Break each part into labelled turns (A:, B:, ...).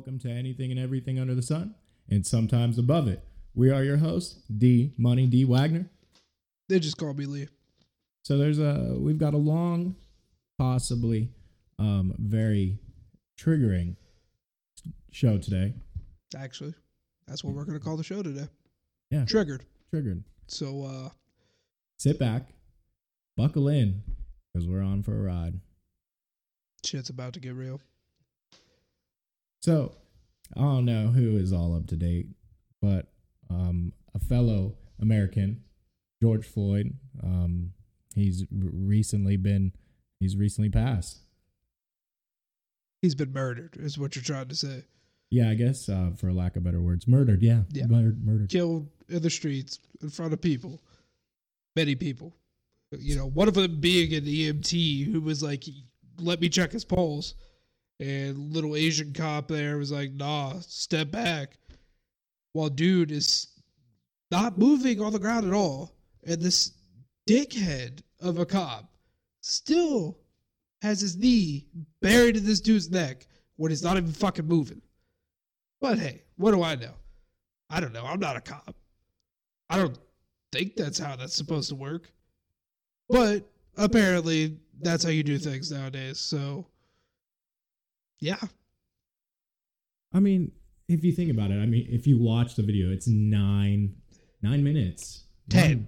A: Welcome to anything and everything under the sun, and sometimes above it. We are your hosts, D Money D Wagner.
B: They just call me Lee.
A: So there's a we've got a long, possibly um, very triggering show today.
B: Actually, that's what we're gonna call the show today.
A: Yeah,
B: Triggered.
A: triggered.
B: So uh
A: Sit back, buckle in, because we're on for a ride.
B: shit's about to get real.
A: So I don't know who is all up to date, but um, a fellow American, George Floyd, um, he's recently been he's recently passed.
B: He's been murdered, is what you're trying to say.
A: Yeah, I guess uh, for lack of better words, murdered. Yeah,
B: Yeah.
A: murdered. Murdered.
B: Killed in the streets in front of people. Many people. You know, one of them being an EMT who was like, let me check his pulse. And little Asian cop there was like, nah, step back. While dude is not moving on the ground at all. And this dickhead of a cop still has his knee buried in this dude's neck when he's not even fucking moving. But hey, what do I know? I don't know. I'm not a cop. I don't think that's how that's supposed to work. But apparently, that's how you do things nowadays. So, yeah.
A: I mean, if you think about it, I mean, if you watch the video, it's nine nine minutes.
B: Ten.
A: Nine-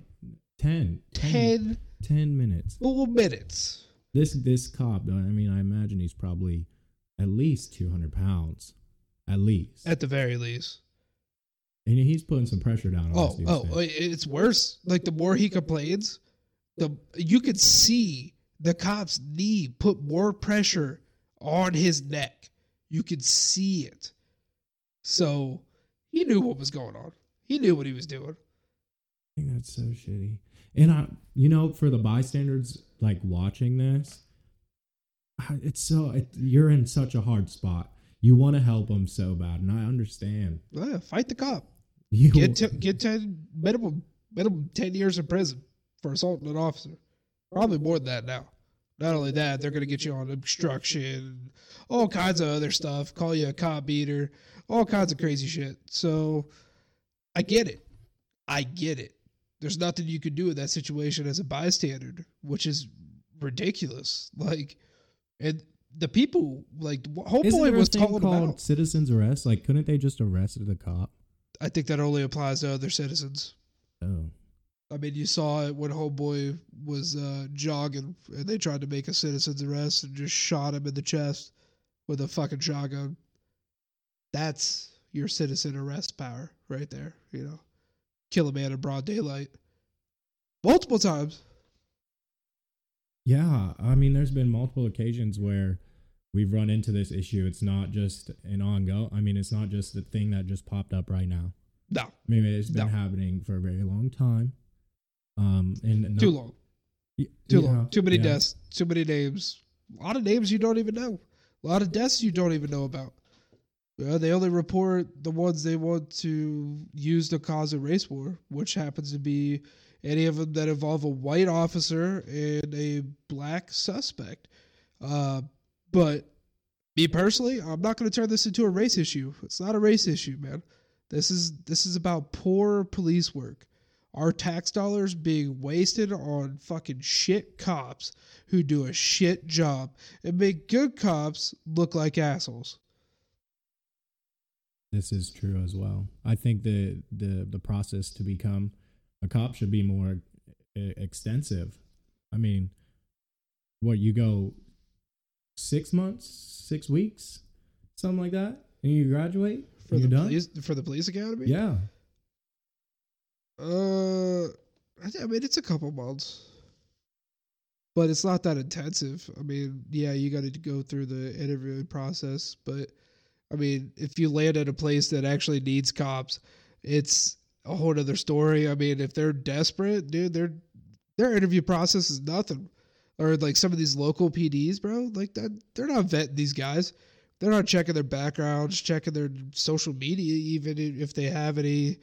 A: ten. Ten.
B: 10
A: Ten minutes.
B: full minutes.
A: This this cop, I mean, I imagine he's probably at least two hundred pounds, at least,
B: At the very least.
A: and he's putting some pressure down. on
B: Oh, oh, it's worse. Like the more he complains, the you could see the cop's knee put more pressure on his neck. You could see it. So he knew what was going on. He knew what he was doing.
A: I think that's so shitty. And I, you know, for the bystanders like watching this, it's so it, you're in such a hard spot. You want to help them so bad, and I understand.
B: Yeah, fight the cop.
A: You
B: Get t- get ten minimum minimum ten years in prison for assaulting an officer. Probably more than that now. Not only that, they're gonna get you on obstruction, all kinds of other stuff. Call you a cop beater, all kinds of crazy shit. So, I get it. I get it. There's nothing you can do in that situation as a bystander, which is ridiculous. Like, and the people like
A: Isn't
B: homeboy
A: there a
B: was calling
A: called
B: out.
A: citizens arrest? Like, couldn't they just arrest the cop?
B: I think that only applies to other citizens.
A: Oh,
B: I mean, you saw it when Homeboy was uh, jogging and they tried to make a citizen's arrest and just shot him in the chest with a fucking shotgun. That's your citizen arrest power right there, you know. Kill a man in broad daylight. Multiple times.
A: yeah. I mean, there's been multiple occasions where we've run into this issue. It's not just an ongoing. I mean, it's not just the thing that just popped up right now.
B: No,
A: I mean, it's been
B: No.
A: happening for a very long time. Um, and
B: too long.
A: y-
B: Too
A: yeah,
B: long. Too many
A: yeah.
B: deaths. Too many names. A lot of names you don't even know. A lot of deaths you don't even know about. Yeah, they only report the ones they want to use to cause a race war, which happens to be any of them that involve a white officer and a black suspect. Uh, but me personally, I'm not going to turn this into a race issue. It's not a race issue, man. This is this is about poor police work. Our tax dollars being wasted on fucking shit cops who do a shit job and make good cops look like assholes.
A: This is true as well. I think the the the process to become a cop should be more extensive. I mean, what you go six months, six weeks, something like that, and you graduate.
B: For the
A: done.
B: police for the police academy?
A: Yeah,
B: Uh, I, mean, it's a couple months, but it's not that intensive. I mean, yeah, you got to go through the interviewing process, but I mean, if you land at a place that actually needs cops, it's a whole other story. I mean, if they're desperate, dude, their their interview process is nothing. Or like some of these local PDs, bro, like that, they're not vetting these guys. They're not checking their backgrounds, checking their social media, even if they have any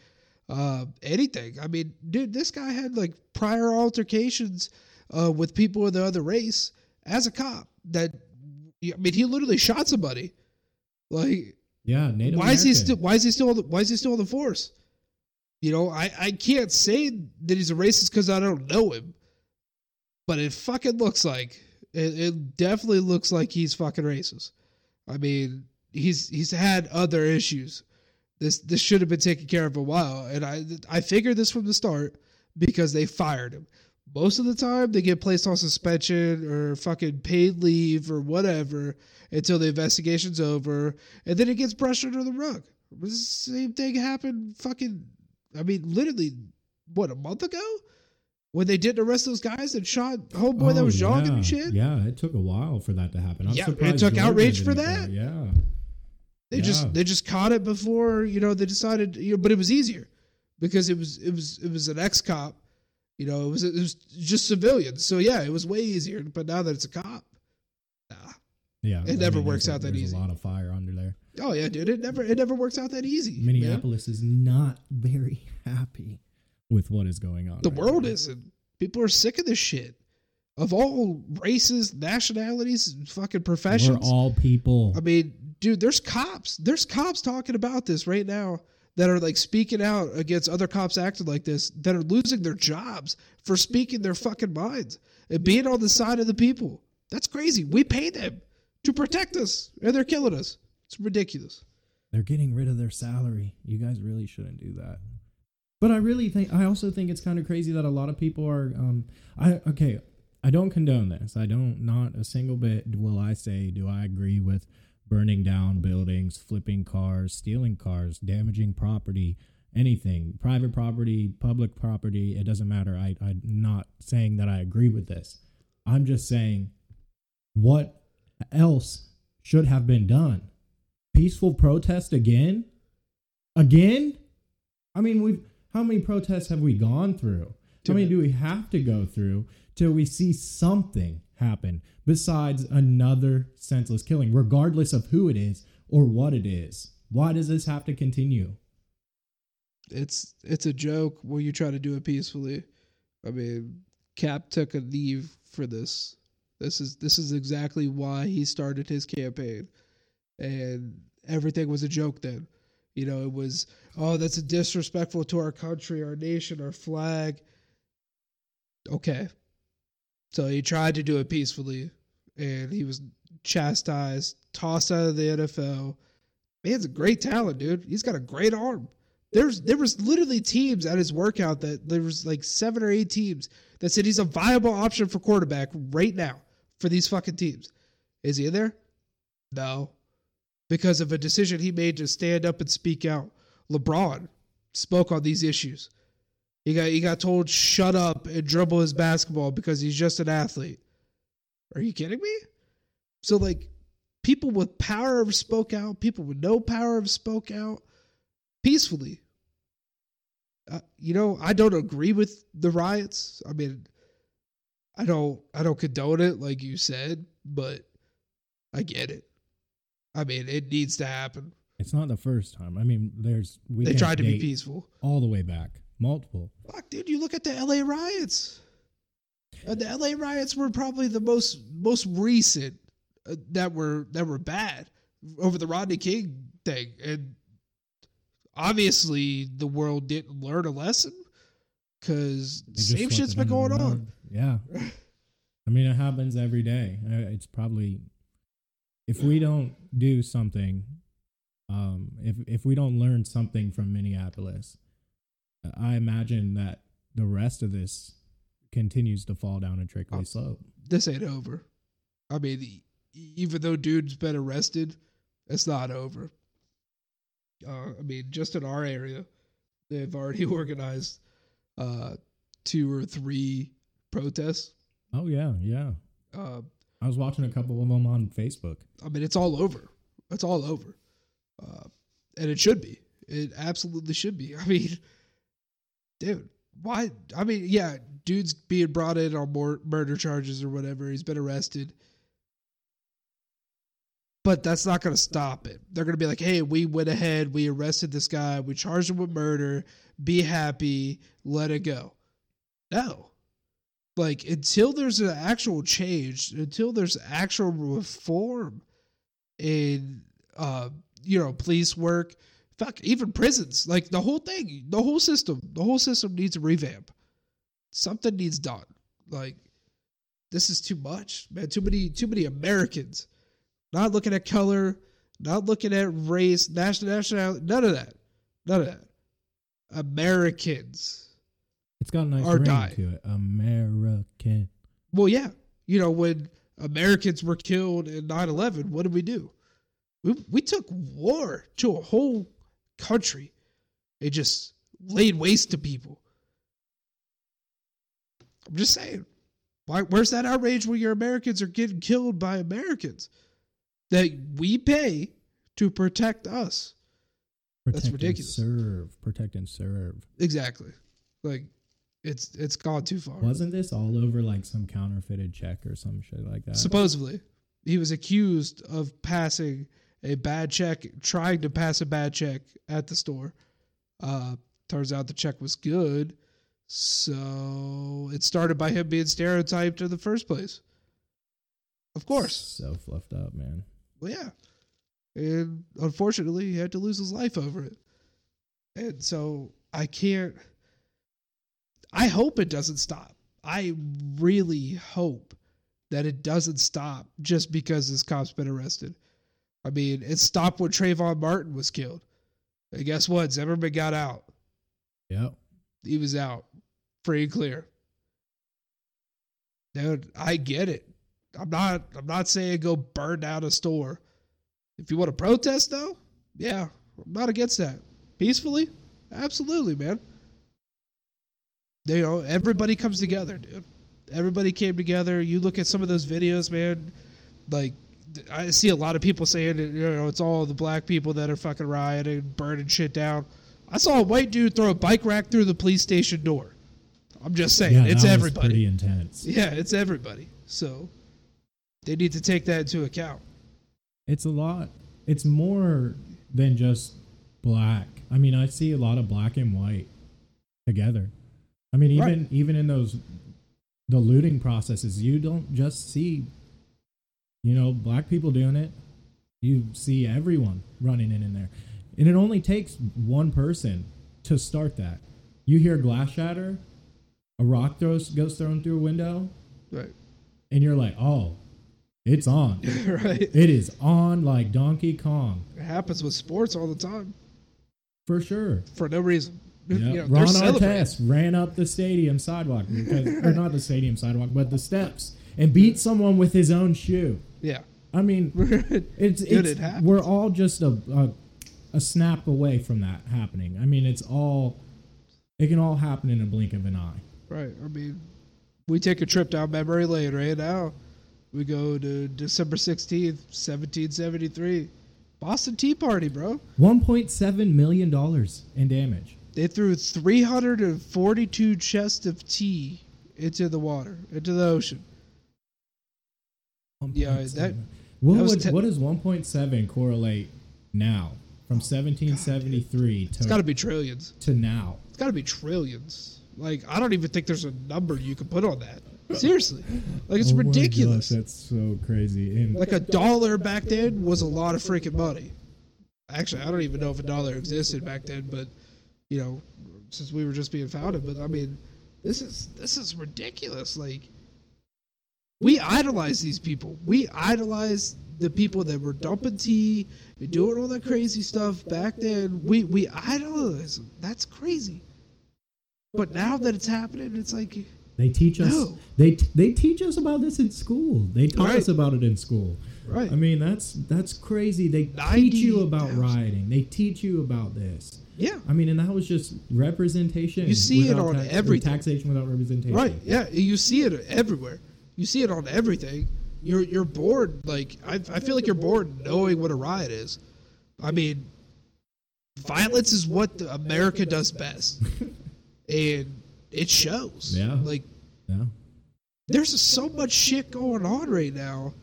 B: uh, anything. I mean, dude, this guy had like prior altercations uh, with people of the other race as a cop. That I mean, he literally shot somebody. Like
A: Yeah, Native
B: why is he still why is he still on the, why is he still on the force? You know, I I can't say that he's a racist because I don't know him, but it fucking looks like it, it definitely looks like he's fucking racist. I mean, he's he's had other issues. This this should have been taken care of a while, and I I figured this from the start because they fired him. Most of the time, they get placed on suspension or fucking paid leave or whatever until the investigation's over, and then it gets brushed under the rug. The same thing happened fucking, I mean, literally, what, a month ago? When they didn't arrest those guys that shot homeboy that
A: Oh,
B: was jogging
A: yeah.
B: and shit?
A: Yeah, it took a while for that to happen. I'm
B: Yeah, it took
A: Georgia
B: outrage for
A: didn't
B: that.
A: Yeah.
B: They
A: Yeah.
B: just they just caught it before you know they decided you know, but it was easier because it was it was it was an ex cop, you know it was it was just civilians. So yeah, it was way easier. But now that it's a cop, nah.
A: Yeah.
B: It never
A: there's
B: works out that
A: there's
B: easy.
A: A lot of fire under there.
B: Oh yeah, dude, it never it never works out that easy. man.
A: Minneapolis is not very happy with what is going on.
B: The
A: right
B: world
A: now.
B: isn't. People are sick of this shit. Of all races, nationalities, fucking professions.
A: We're all people.
B: I mean, dude, there's cops. There's cops talking about this right now that are like speaking out against other cops acting like this that are losing their jobs for speaking their fucking minds and being on the side of the people. That's crazy. We pay them to protect us and they're killing us. It's ridiculous.
A: They're getting rid of their salary. You guys really shouldn't do that. But I really think I also think it's kind of crazy that a lot of people are um I okay, I don't condone this. I don't not a single bit will I say do I agree with burning down buildings, flipping cars, stealing cars, damaging property, anything, private property, public property, it doesn't matter. I I'm not saying that I agree with this. I'm just saying what else should have been done? Peaceful protest again? Again? I mean, we've how many protests have we gone through? How many
B: many.
A: do we have to go through till we see something happen besides another senseless killing, regardless of who it is or what it is? Why does this have to continue?
B: It's it's a joke when you try to do it peacefully. I mean, Cap took a leave for this. This is this is exactly why he started his campaign, and everything was a joke then. You know, it was oh that's disrespectful to our country, our nation, our flag. Okay, so he tried to do it peacefully, and he was chastised, tossed out of the NFL. Man's a great talent, dude. He's got a great arm. There's there was literally teams at his workout that there was like seven or eight teams that said he's a viable option for quarterback right now for these fucking teams. Is he in there? No. Because of a decision he made to stand up and speak out. LeBron spoke on these issues. He got he got told shut up and dribble his basketball because he's just an athlete. Are you kidding me? So like people with power have spoke out, people with no power have spoke out peacefully. Uh, you know, I don't agree with the riots. I mean, I don't I don't condone it like you said, but I get it. I mean, it needs to happen.
A: It's not the first time. I mean, there's we
B: they tried to be peaceful.
A: all the way back, multiple.
B: Fuck, dude, you look at the LA riots. Uh, the LA riots were probably the most most recent uh, that were that were bad over the Rodney King thing, and obviously the world didn't learn a lesson because same shit's been going on.
A: Yeah. I mean, it happens every day. It's probably if we don't do something, um, if if we don't learn something from Minneapolis, I imagine that the rest of this continues to fall down a trickly
B: Oh.
A: slope.
B: This ain't over. I mean, even though dude's been arrested, it's not over. Uh, I mean, just in our area, they've already organized uh, two or three protests.
A: Oh yeah, yeah.
B: Uh,
A: I was watching a couple of them on Facebook.
B: I mean, it's all over. It's all over, uh, and it should be. It absolutely should be. I mean, dude, why? I mean, yeah, dude's being brought in on more murder charges or whatever. He's been arrested, but that's not going to stop it. They're going to be like, "Hey, we went ahead. We arrested this guy. We charged him with murder. Be happy. Let it go." No. Like until there's an actual change, until there's actual reform in uh, you know, police work, fuck, even prisons, like the whole thing, the whole system, the whole system needs a revamp. Something needs done. Like this is too much, man. Too many, too many Americans, not looking at color, not looking at race, national, nationality, none of that, none of that. Americans.
A: It's got a nice ring
B: die.
A: to it. American.
B: Well, yeah, you know when Americans were killed in 9-11, what did we do? We we took war to a whole country. It just laid waste to people. I'm just saying. Why, where's that outrage where your Americans are getting killed by Americans that we pay to protect us?
A: Protect and
B: ridiculous.
A: serve. Protect and serve.
B: Exactly. Like it's it's gone too far.
A: Wasn't this all over like some counterfeited check or some shit like that?
B: Supposedly, he was accused of passing a bad check, trying to pass a bad check at the store. Uh, turns out the check was good, so it started by him being stereotyped in the first place. Of course,
A: So fluffed up, man.
B: well, yeah, and unfortunately, he had to lose his life over it. And so I can't. I hope it doesn't stop. I really hope that it doesn't stop just because this cop's been arrested. I mean, it stopped when Trayvon Martin was killed. And guess what? Zimmerman got out.
A: Yep.
B: He was out, free and clear. Dude, I get it. I'm not. I'm not saying go burn down a store. If you want to protest, though, yeah, I'm not against that. Peacefully, absolutely, man. You know, everybody comes together, dude. Everybody came together. You look at some of those videos, man. Like, I see a lot of people saying, you know, it's all the black people that are fucking rioting, burning shit down. I saw a white dude throw a bike rack through the police station door. I'm just saying,
A: Yeah,
B: it's everybody.
A: pretty intense.
B: Yeah, it's everybody. So they need to take that into account.
A: It's a lot. It's more than just black. I mean, I see a lot of black and white together. I mean, even
B: Right.
A: even in those the looting processes, you don't just see you know, black people doing it. You see everyone running in in there. And it only takes one person to start that. You hear glass shatter, a rock throws goes thrown through a window,
B: Right.
A: and you're like, "Oh, it's on."
B: right.
A: It is on like Donkey Kong
B: It happens with sports all the time
A: for sure.
B: for no reason.
A: Yeah.
B: You know,
A: Ron. Artest ran up the stadium sidewalk because, or not the stadium sidewalk, but the steps and beat someone with his own shoe.
B: Yeah.
A: I mean, it's,
B: Dude,
A: it's
B: it
A: we're all just a, a a snap away from that happening. I mean, it's all it can all happen in a blink of an eye.
B: right. I mean, we take a trip down memory lane right now. We go to December 16th, 1773. Boston Tea Party, bro.
A: One point seven million dollars in damage.
B: They threw 342 chests of tea into the water, into the ocean. Yeah,
A: 1.7.
B: that-
A: What,
B: that
A: would,
B: te-
A: what does one point seven correlate now from seventeen seventy three
B: It's
A: to
B: got to be trillions.
A: to now?
B: It's got to be trillions. Like I don't even think there's a number you can put on that. Seriously, like it's
A: Oh
B: ridiculous.
A: gosh, that's so crazy. And
B: like a dollar back then was a lot of freaking money. Actually, I don't even know if a dollar existed back then, but you know, since we were just being founded. But I mean, this is this is ridiculous. Like we idolize these people. We idolize the people that were dumping tea and doing all that crazy stuff back then. We we idolize them. That's crazy. But now that it's happening, it's like
A: they teach us.
B: No.
A: They they teach us about this in school. They taught
B: Right.
A: us about it in school.
B: right.
A: I mean, that's that's crazy. They teach you about
B: 90,000.
A: rioting. They teach you about this.
B: yeah.
A: I mean, and that was just representation.
B: You see it on
A: or
B: everything.
A: Taxation without representation.
B: Right. Yeah. You see it everywhere. You see it on everything. You're you're bored. Like I I feel like you're bored knowing what a riot is. I mean, violence is what the America does best, and it shows.
A: Yeah.
B: Like
A: Yeah.
B: there's so much shit going on right now,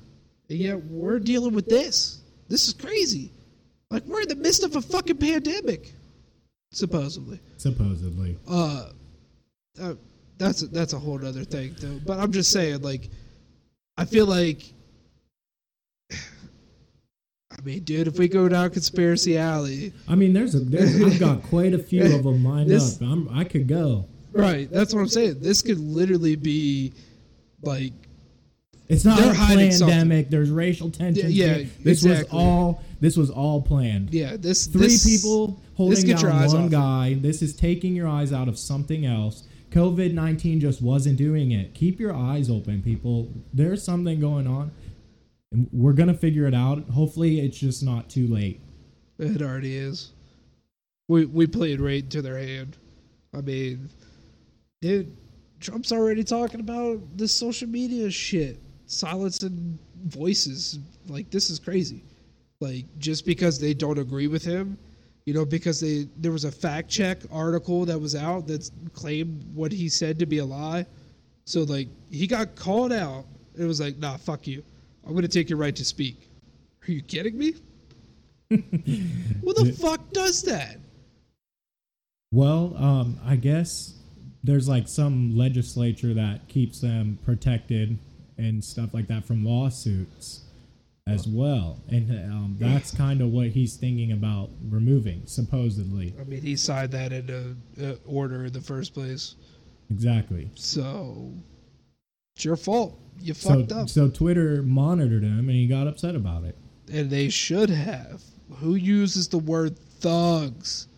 B: and yet we're dealing with this. This is crazy. Like we're in the midst of a fucking pandemic, supposedly.
A: Supposedly.
B: Uh, uh that's a, that's a whole other thing though. But I'm just saying, like, I feel like, I mean, dude, if we go down conspiracy alley,
A: I mean, there's a there's I've got quite a few of them lined
B: This-
A: up. I'm, I could go.
B: right? That's what I'm saying. This could literally be like
A: It's not a
B: hiding something.
A: pandemic. There's racial tension.
B: Yeah,
A: here. this was all this was all planned.
B: yeah, this
A: Three
B: this,
A: people holding down one guy. This is taking your eyes out of something else. COVID nineteen just wasn't doing it. Keep your eyes open, people. There's something going on, and we're gonna figure it out. Hopefully, it's just not too late.
B: It already is. We we played right into their hand. I mean, dude, Trump's already talking about this social media shit, silencing voices. Like this is crazy. Like just because they don't agree with him, you know, because they there was a fact check article that was out that claimed what he said to be a lie. So like he got called out. It was like, nah, fuck you. I'm gonna take your right to speak. Are you kidding me? Who the fuck does that?
A: Well, um, I guess there's like some legislature that keeps them protected and stuff like that from lawsuits as well, and um, that's kind of what he's thinking about removing, supposedly.
B: I mean, he signed that into uh, order in the first place.
A: Exactly.
B: So it's your fault. You
A: So,
B: fucked up.
A: so Twitter monitored him, and he got upset about it.
B: and they should have. Who uses the word thugs?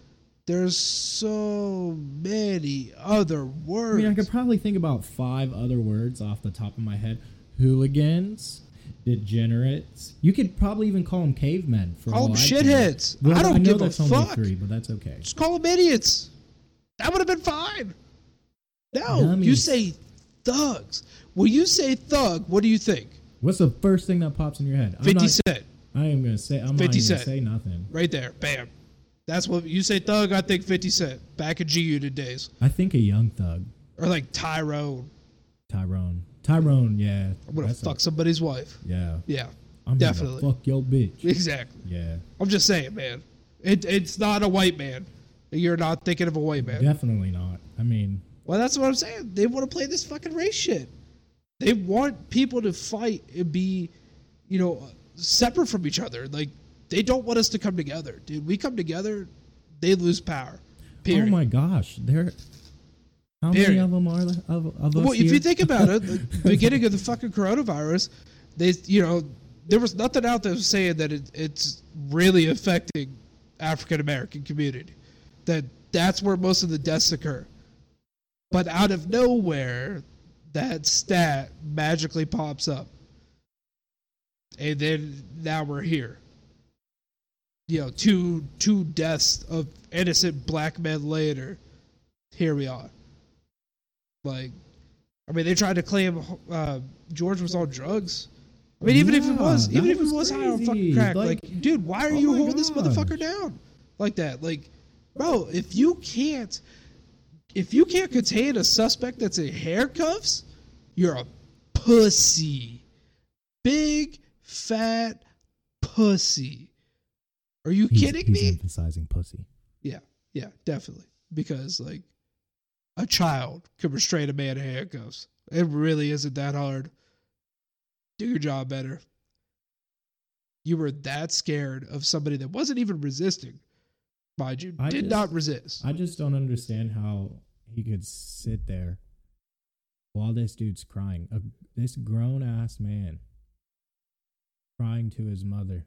B: There's so many other words.
A: I mean, I could probably think about five other words off the top of my head: hooligans, degenerates. You could probably even call them cavemen. For
B: Call
A: all
B: them
A: I
B: shitheads.
A: Well,
B: I don't
A: know
B: give a fuck.
A: three, but that's okay.
B: Just call them idiots. That would have been fine. No, you say thugs. When you say thug, what do you think?
A: What's the first thing that pops in your head? I'm
B: 50
A: not,
B: Cent.
A: I am gonna say. I'm
B: 50
A: not
B: Cent.
A: gonna say nothing.
B: Right there. Bam. That's what you say thug, I think 50 Cent. Back in G Unit days.
A: I think a young thug,
B: Or like Tyrone.
A: Tyrone. Tyrone, yeah.
B: I'm gonna
A: that's a-
B: fuck somebody's wife.
A: yeah.
B: Yeah.
A: I'm
B: definitely.
A: Gonna fuck your bitch.
B: Exactly.
A: Yeah.
B: I'm just saying, man. It, it's not a white man. You're not thinking of a white man.
A: Definitely not. I mean,
B: Well, that's what I'm saying. They want to play this fucking race shit. They want people to fight and be, you know, separate from each other. Like they don't want us to come together, dude. We come together, they lose power. Oh Period.
A: oh my gosh, there. How many
B: Period.
A: of them are of, of us
B: well, if
A: here?
B: you think about it, the beginning of the fucking coronavirus, they, you know, there was nothing out there saying that it, it's really affecting African American community. That that's where most of the deaths occur. But out of nowhere, that stat magically pops up, and then now we're here. You know, two two deaths of innocent black men later, here we are. Like, I mean, they tried to claim uh, George was on drugs. I mean, even if it was, even if it
A: was
B: was high on fucking crack,
A: Like,
B: like, dude, why are
A: oh
B: you holding this motherfucker down like that? Like, bro, if you can't, if you can't contain a suspect that's in handcuffs, you're a pussy, big fat pussy. Are you
A: He's-
B: kidding
A: he's
B: me?
A: Emphasizing pussy.
B: Yeah, yeah, definitely. Because like a child could restrain a man in handcuffs. It really isn't that hard. Do your job better. You were that scared of somebody that wasn't even resisting, mind you,
A: I
B: did
A: just-
B: not resist.
A: I just don't understand how he could sit there while this dude's crying. A, this grown ass man crying to his mother.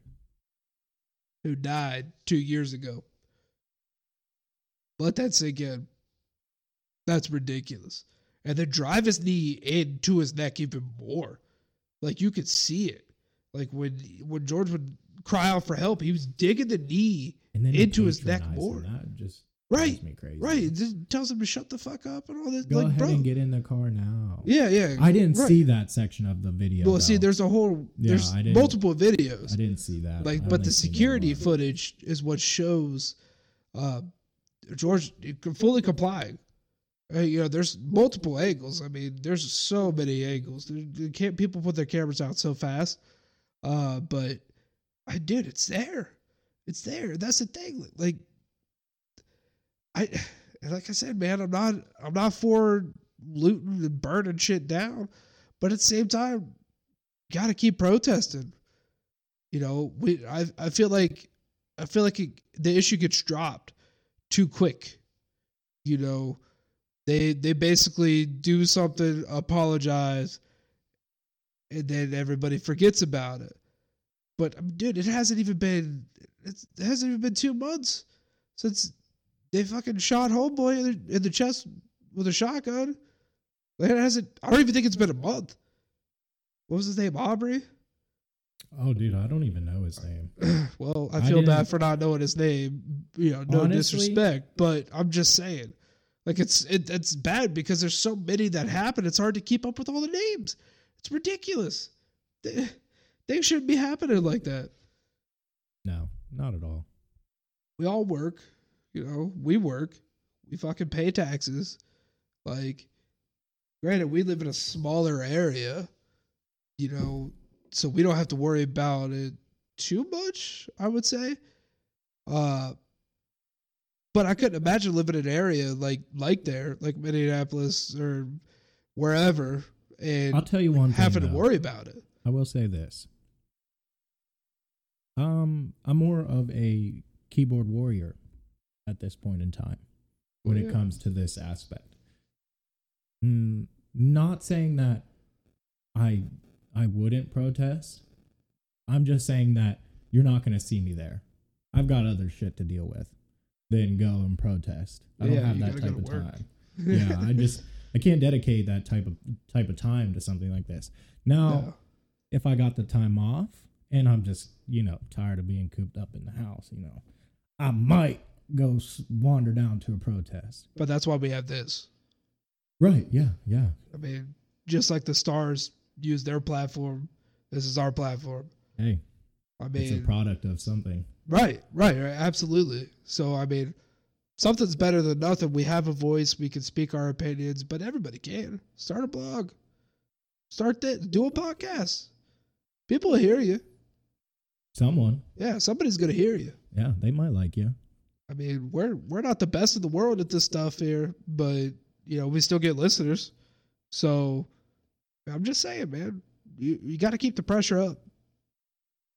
B: who died two years ago. Let that sink in. That's ridiculous. And then drive his knee into his neck even more. Like you could see it. Like when when George would cry out for help, he was digging the knee
A: And then
B: into his neck more.
A: Just
B: Right. Right. It just tells him to shut the fuck up and all this.
A: Go
B: like,
A: ahead
B: bro.
A: and get in the car now.
B: yeah, yeah.
A: I didn't
B: right.
A: see that section of the video.
B: Well, see, there's a whole there's
A: didn't-
B: multiple videos.
A: I didn't see that.
B: like
A: I
B: but the security footage is what shows uh george fully complying you know there's multiple angles. I mean there's so many angles. Can't people put their cameras out so fast. Uh but i did it's there. It's there. That's the thing. Like i like i said man i'm not i'm not for looting and burning shit down. But at the same time gotta keep protesting. You know, we I I feel like I feel like it, the issue gets dropped too quick. You know, they they basically do something, apologize, and then everybody forgets about it. But um, dude, it hasn't even been it hasn't even been two months since they fucking shot homeboy in the, in the chest with a shotgun. Like, It hasn't. I don't even think it's been a month. What was his name? Aubrey.
A: Oh, dude, I don't even know his name.
B: well, I
A: I
B: feel bad for not knowing his name. You know, no
A: Honestly-
B: disrespect, but I'm just saying, like it's it, it's bad because there's so many that happen. It's hard to keep up with all the names. It's ridiculous. They, things shouldn't be happening like that.
A: No, not at all.
B: We all work. You know, we work. We fucking pay taxes. Like, granted, we live in a smaller area. You know, so we don't have to worry about it too much. I would say. Uh, but I couldn't imagine living in an area like like there, like Minneapolis or wherever, and
A: I'll tell you one thing.
B: having to
A: though.
B: worry about it.
A: I will say this. Um, I'm more of a keyboard warrior at this point in time when
B: Well,
A: it comes to this aspect. Mm, not saying that I I wouldn't protest. I'm just saying that you're not going to see me there. I've got other shit to deal with than go and protest. I don't
B: Yeah,
A: have that type of
B: work.
A: time. Yeah, I just I can't dedicate that type of type of time to something like this. Now,
B: No.
A: if I got the time off and I'm just, you know, tired of being cooped up in the house, you know, I might go wander down to a protest.
B: But that's why we have this.
A: Right. Yeah. Yeah.
B: I mean, just like the stars use their platform, this is our platform.
A: Hey,
B: I mean,
A: it's a product of something.
B: Right, right, right, absolutely. So, I mean, something's better than nothing. We have a voice, we can speak our opinions, but everybody can. Start a blog, start that, do a podcast. People will hear you.
A: Someone.
B: Yeah, somebody's gonna hear you.
A: Yeah, they might like you.
B: I mean, we're we're not the best in the world at this stuff here, but you know, we still get listeners. So I'm just saying, man, you you got to keep the pressure up.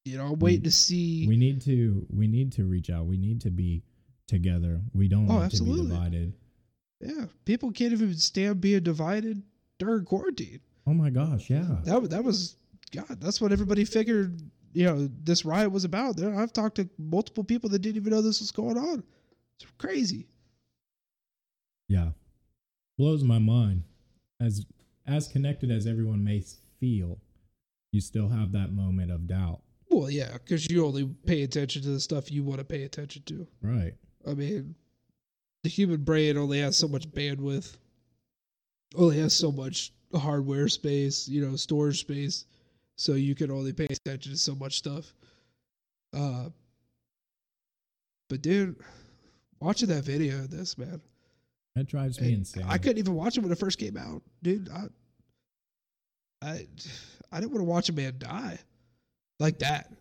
B: You know, waiting to see.
A: We need to we need to reach out. We need to be together. We don't
B: Oh,
A: want to be divided.
B: yeah, people can't even stand being divided during quarantine.
A: Oh my gosh, yeah.
B: That that was God. That's what everybody figured. You know, this riot was about. There, I've talked to multiple people that didn't even know this was going on. It's crazy.
A: Yeah. Blows my mind. As as connected as everyone may feel, you still have that moment of doubt.
B: Well, yeah, because you only pay attention to the stuff you want to pay attention to.
A: Right.
B: I mean, the human brain only has so much bandwidth, only has so much hardware space, you know, storage space. So you can only pay attention to so much stuff. Uh, but dude, watching that video of this, man,
A: That drives me insane.
B: I couldn't even watch it when it first came out, dude. I, I, I didn't want to watch a man die like that.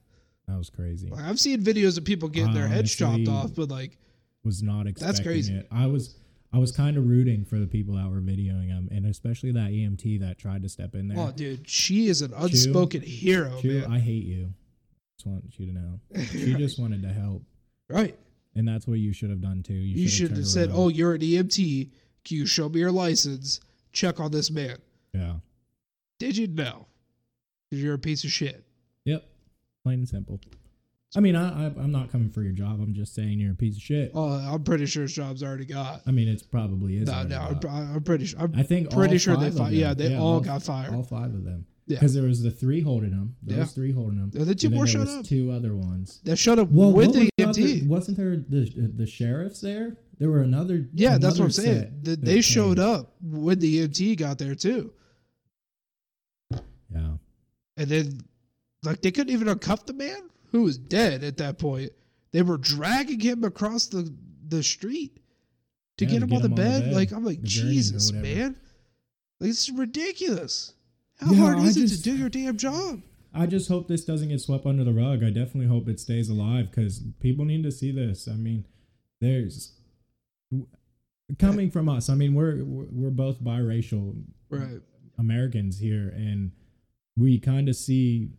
A: That was crazy.
B: Like, I've seen videos of people getting their heads chopped off, but like,
A: Was not expecting that's
B: crazy.
A: it. I was I was kind of rooting for the people that were videoing him, and especially that EMT that tried to step in there.
B: Oh, dude, she is an unspoken hero,
A: Chu,
B: man.
A: I hate you. Just want you to know. She just wanted to help,
B: right.
A: and that's what you should have done too.
B: You should have said,
A: around.
B: "Oh, you're an EMT. Can you show me your license? Check on this man."
A: yeah,
B: Did you know? Because you're a piece of shit.
A: Yep, plain and simple." I mean, I, I I'm not coming for your job. I'm just saying you're a piece of shit.
B: Oh, I'm pretty sure his job's already got.
A: I mean, it's probably is.
B: No, no, I'm. I'm pretty sure. I'm
A: I think
B: pretty
A: all
B: sure they
A: five of
B: fi-
A: them-
B: yeah, they all got fired.
A: All five of them.
B: Yeah.
A: Because there was the three holding them. Those
B: Yeah.
A: three holding them.
B: Then two
A: and then
B: more
A: there was
B: up.
A: Two other ones.
B: That showed up
A: Well,
B: with
A: what
B: the
A: was
B: EMT.
A: other- wasn't there the the sheriffs there? There were another.
B: yeah, that's what I'm
A: another
B: saying.
A: set
B: The,
A: that
B: they showed up when the EMT got there too,
A: Yeah.
B: and then like they couldn't even uncuff the man who was dead at that point. They were dragging him across the the street to
A: Yeah,
B: get
A: to
B: him
A: get
B: on the
A: him on the
B: bed.
A: bed,
B: Like I'm like
A: the
B: Jesus, man, like this is ridiculous. How
A: Yeah,
B: hard
A: I
B: is it to do your damn job?
A: I just hope this doesn't get swept under the rug. I definitely hope it stays alive because people need to see this. I mean, there's coming from us. I mean, we're we're we're both biracial
B: Right.
A: Americans here, and we kind of see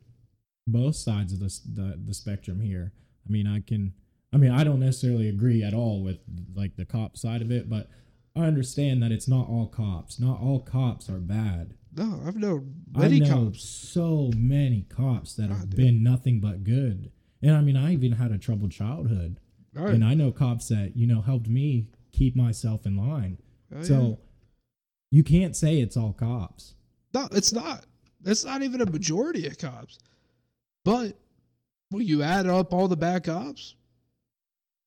A: both sides of the, the the spectrum here. I mean, I can. I mean, I don't necessarily agree at all with like the cop side of it, but I understand that it's not all cops. Not all cops are bad.
B: No, I've known
A: I
B: many
A: know
B: cops.
A: so many cops that have been nothing but good. And I mean, I even had a troubled childhood,
B: right.
A: and I know cops that you know helped me keep myself in line.
B: Oh, yeah.
A: So you can't say it's all cops.
B: No, it's not. It's not even a majority of cops. But when you add up all the bad cops,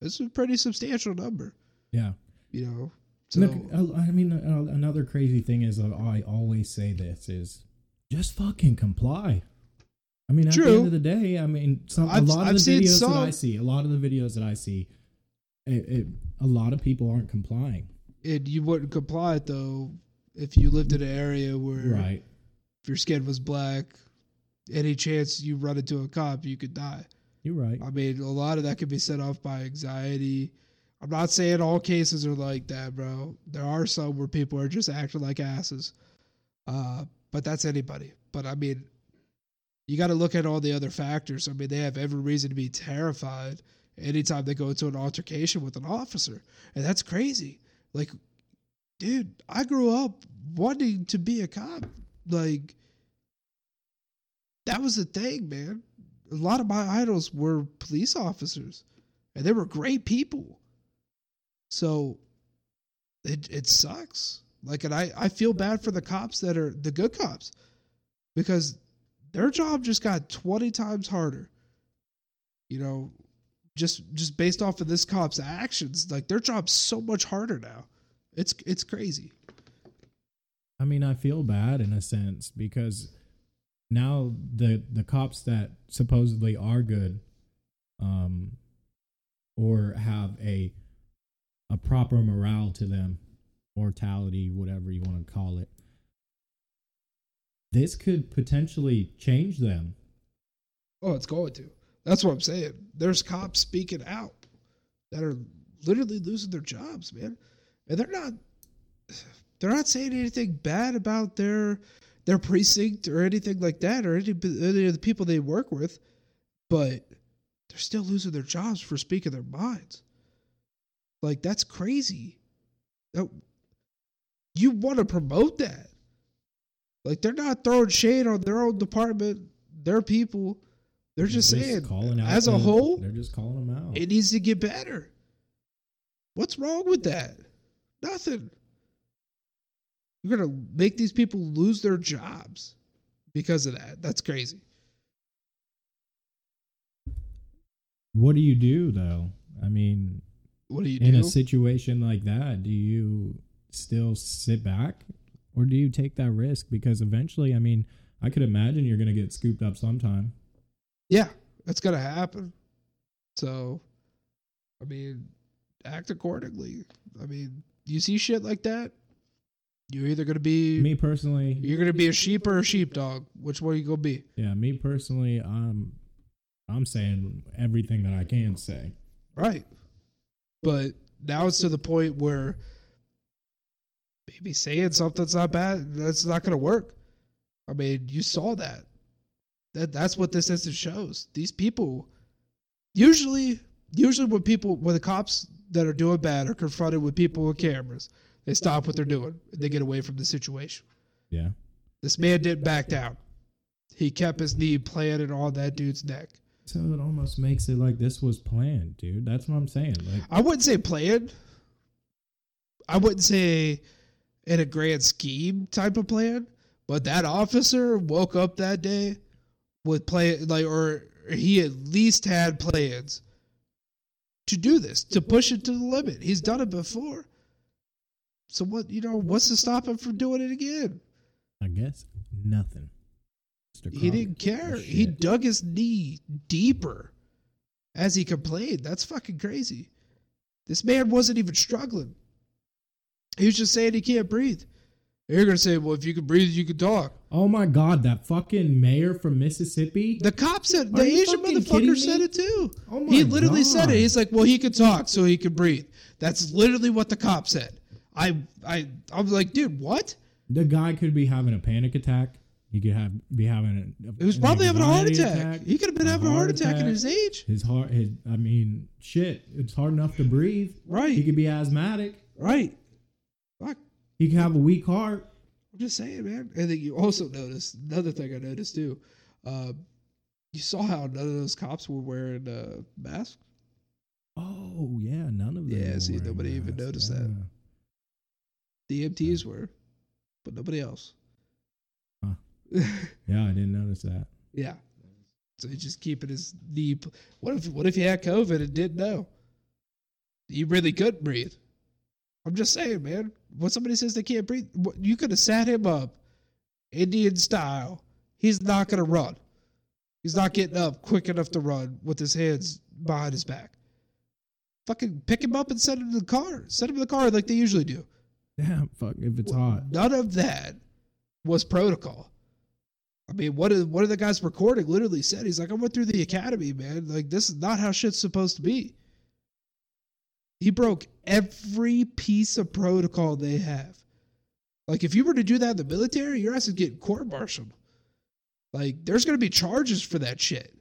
B: it's a pretty substantial number.
A: Yeah.
B: You know. So
A: Look, I mean, another crazy thing is I always say this is just fucking comply. I mean, at the
B: True.
A: end of the day, I mean, some, a lot of
B: I've
A: the videos that I see, a lot of the videos that I see, it, it, a lot of people aren't complying.
B: and you wouldn't comply though if you lived in an area where
A: Right.
B: if your skin was black, any chance you run into a cop, you could die.
A: You're right.
B: I mean, a lot of that could be set off by anxiety. I'm not saying all cases are like that, bro. There are some where people are just acting like asses. Uh, but that's anybody. But I mean, you got to look at all the other factors. I mean, they have every reason to be terrified anytime they go into an altercation with an officer. And that's crazy. Like, dude, I grew up wanting to be a cop. Like, that was the thing, man. A lot of my idols were police officers, and they were great people. So it it sucks. Like, and I I feel bad for the cops that are the good cops because their job just got twenty times harder. You know, just just based off of this cop's actions, like their job's so much harder now. It's it's crazy.
A: I mean, I feel bad in a sense because now the the cops that supposedly are good, um, or have a a proper morale to them, mortality, whatever you want to call it. This could potentially change them.
B: Oh, it's going to. That's what I'm saying. There's cops speaking out that are literally losing their jobs, man. And they're not they're not saying anything bad about their their precinct or anything like that or any, any of the people they work with, but they're still losing their jobs for speaking their minds. Like that's crazy. That- You want to promote that. Like they're not throwing shade on their own department, their people. They're just saying,
A: calling out
B: as a whole,
A: they're just calling them out.
B: it needs to get better. What's wrong with that? Nothing. You're gonna make these people lose their jobs because of that. That's crazy.
A: what do you do though? I mean,
B: What do you
A: in
B: do?
A: a situation like that, do you still sit back or do you take that risk? Because eventually, I mean, I could imagine you're going to get scooped up sometime.
B: yeah, that's gonna happen. So, I mean, act accordingly. I mean, you see shit like that, you're either gonna be
A: Me personally,
B: you're gonna be a sheep or a sheepdog. Which one you gonna be?
A: yeah, me personally, I'm, I'm saying everything that I can say.
B: Right. But now it's to the point where maybe saying something's not bad, that's not going to work. I mean, you saw that. That that's what this instance shows. These people usually usually when people when the cops that are doing bad are confronted with people with cameras, they stop what they're doing. They get away from the situation.
A: Yeah.
B: This man didn't back down. He kept his knee planted on that dude's neck.
A: So it almost makes it like this was planned, dude. That's what I'm saying. Like,
B: I wouldn't say planned. I wouldn't say in a grand scheme type of plan, but that officer woke up that day with plan like or he at least had plans to do this, to push it to the limit. He's done it before. So what you know, what's to stop him from doing it again?
A: I guess nothing.
B: He didn't care. He dug his knee deeper as he complained. That's fucking crazy. This man wasn't even struggling. He was just saying he can't breathe. You're gonna say, well, if you can breathe, you can talk.
A: Oh my god, that fucking mayor from Mississippi.
B: The cop said the Asian motherfucker said it too.
A: Oh my
B: he literally said it. He's like, well, he could talk, so he could breathe. That's literally what the cop said. I I I was like, dude, what?
A: The guy could be having a panic attack. He could have be having. A,
B: He was probably having a heart
A: anxiety
B: attack. He could have been having a heart attack, at his age.
A: His heart. His. I mean, shit. It's hard enough to breathe.
B: Right.
A: He could be asthmatic.
B: Right. Fuck.
A: He could have a weak heart.
B: I'm just saying, man. And then you also noticed another thing I noticed too. Um, you saw how none of those cops were wearing uh, masks.
A: Oh yeah, none of them.
B: Yeah, see, nobody even
A: masks.
B: noticed that. The EMTs were, but nobody else.
A: Huh. Yeah, I didn't notice that.
B: yeah. So he's just keeping his knee. What if what if he had COVID and didn't know? You really couldn't breathe. I'm just saying, man. When somebody says they can't breathe, you could have sat him up, Indian style. He's not gonna run. He's not getting up quick enough to run with his hands behind his back. Fucking pick him up and send him to the car. Send him to the car like they usually do.
A: Damn, fuck if it's hot.
B: None of that was protocol. I mean, what is one of the guys recording literally said, he's like, I went through the academy, man. Like, this is not how shit's supposed to be. He broke every piece of protocol they have. Like, if you were to do that in the military, your ass is getting court martialed. Like, there's going to be charges for that shit,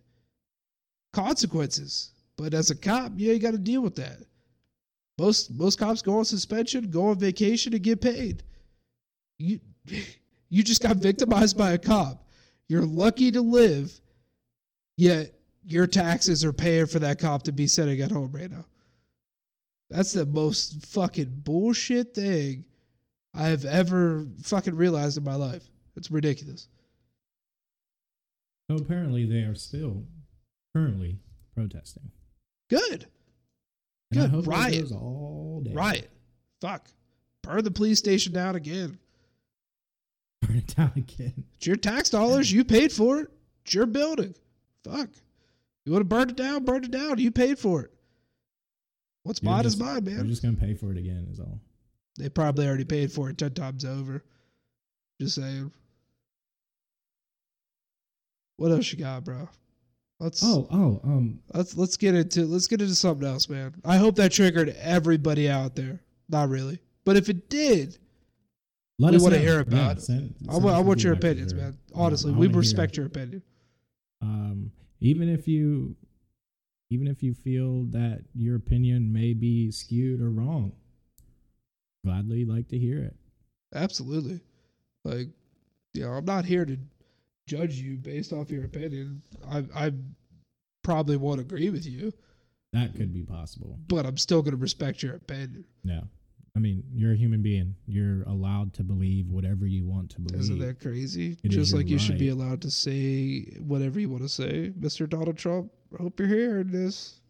B: consequences. But as a cop, you ain't got to deal with that. Most most cops go on suspension, go on vacation, and get paid. You you just got victimized by a cop. You're lucky to live, yet your taxes are paying for that cop to be sitting at home right now. That's the most fucking bullshit thing I've ever fucking realized in my life. It's ridiculous.
A: So apparently they are still currently protesting.
B: Good.
A: And I
B: Good.
A: hope
B: Riot.
A: goes all day.
B: Riot. Fuck. Burn the police station down again.
A: Burn it down again.
B: It's your tax dollars. You paid for it. It's your building. Fuck. You want to burn it down? Burn it down. You paid for it. What's
A: You're
B: mine is
A: just-
B: man.
A: We're just gonna pay for it again. Is all.
B: They probably already paid for it ten times over. Just saying. What else you got, bro? Let's
A: Oh, oh, um,
B: let's let's get into let's get into something else, man. I hope that triggered everybody out there. Not really, but if it did,
A: let
B: We wanna hear about
A: Yeah,
B: it.
A: send-
B: I
A: send
B: want, I want your opinions,
A: sure.
B: man. Honestly,
A: I
B: we
A: wanna hear
B: respect your opinion.
A: um, even if you even if you feel that your opinion may be skewed or wrong gladly like to hear it
B: Absolutely. Like, you know, I'm not here to judge you based off your opinion. I I probably won't agree with you,
A: that could be possible
B: but I'm still going to respect your opinion.
A: no i mean you're a human being you're allowed to believe whatever you want to believe
B: Isn't that crazy?
A: It
B: Just like you should be allowed to say whatever you want to say, Mr. Donald Trump. I hope you're hearing this.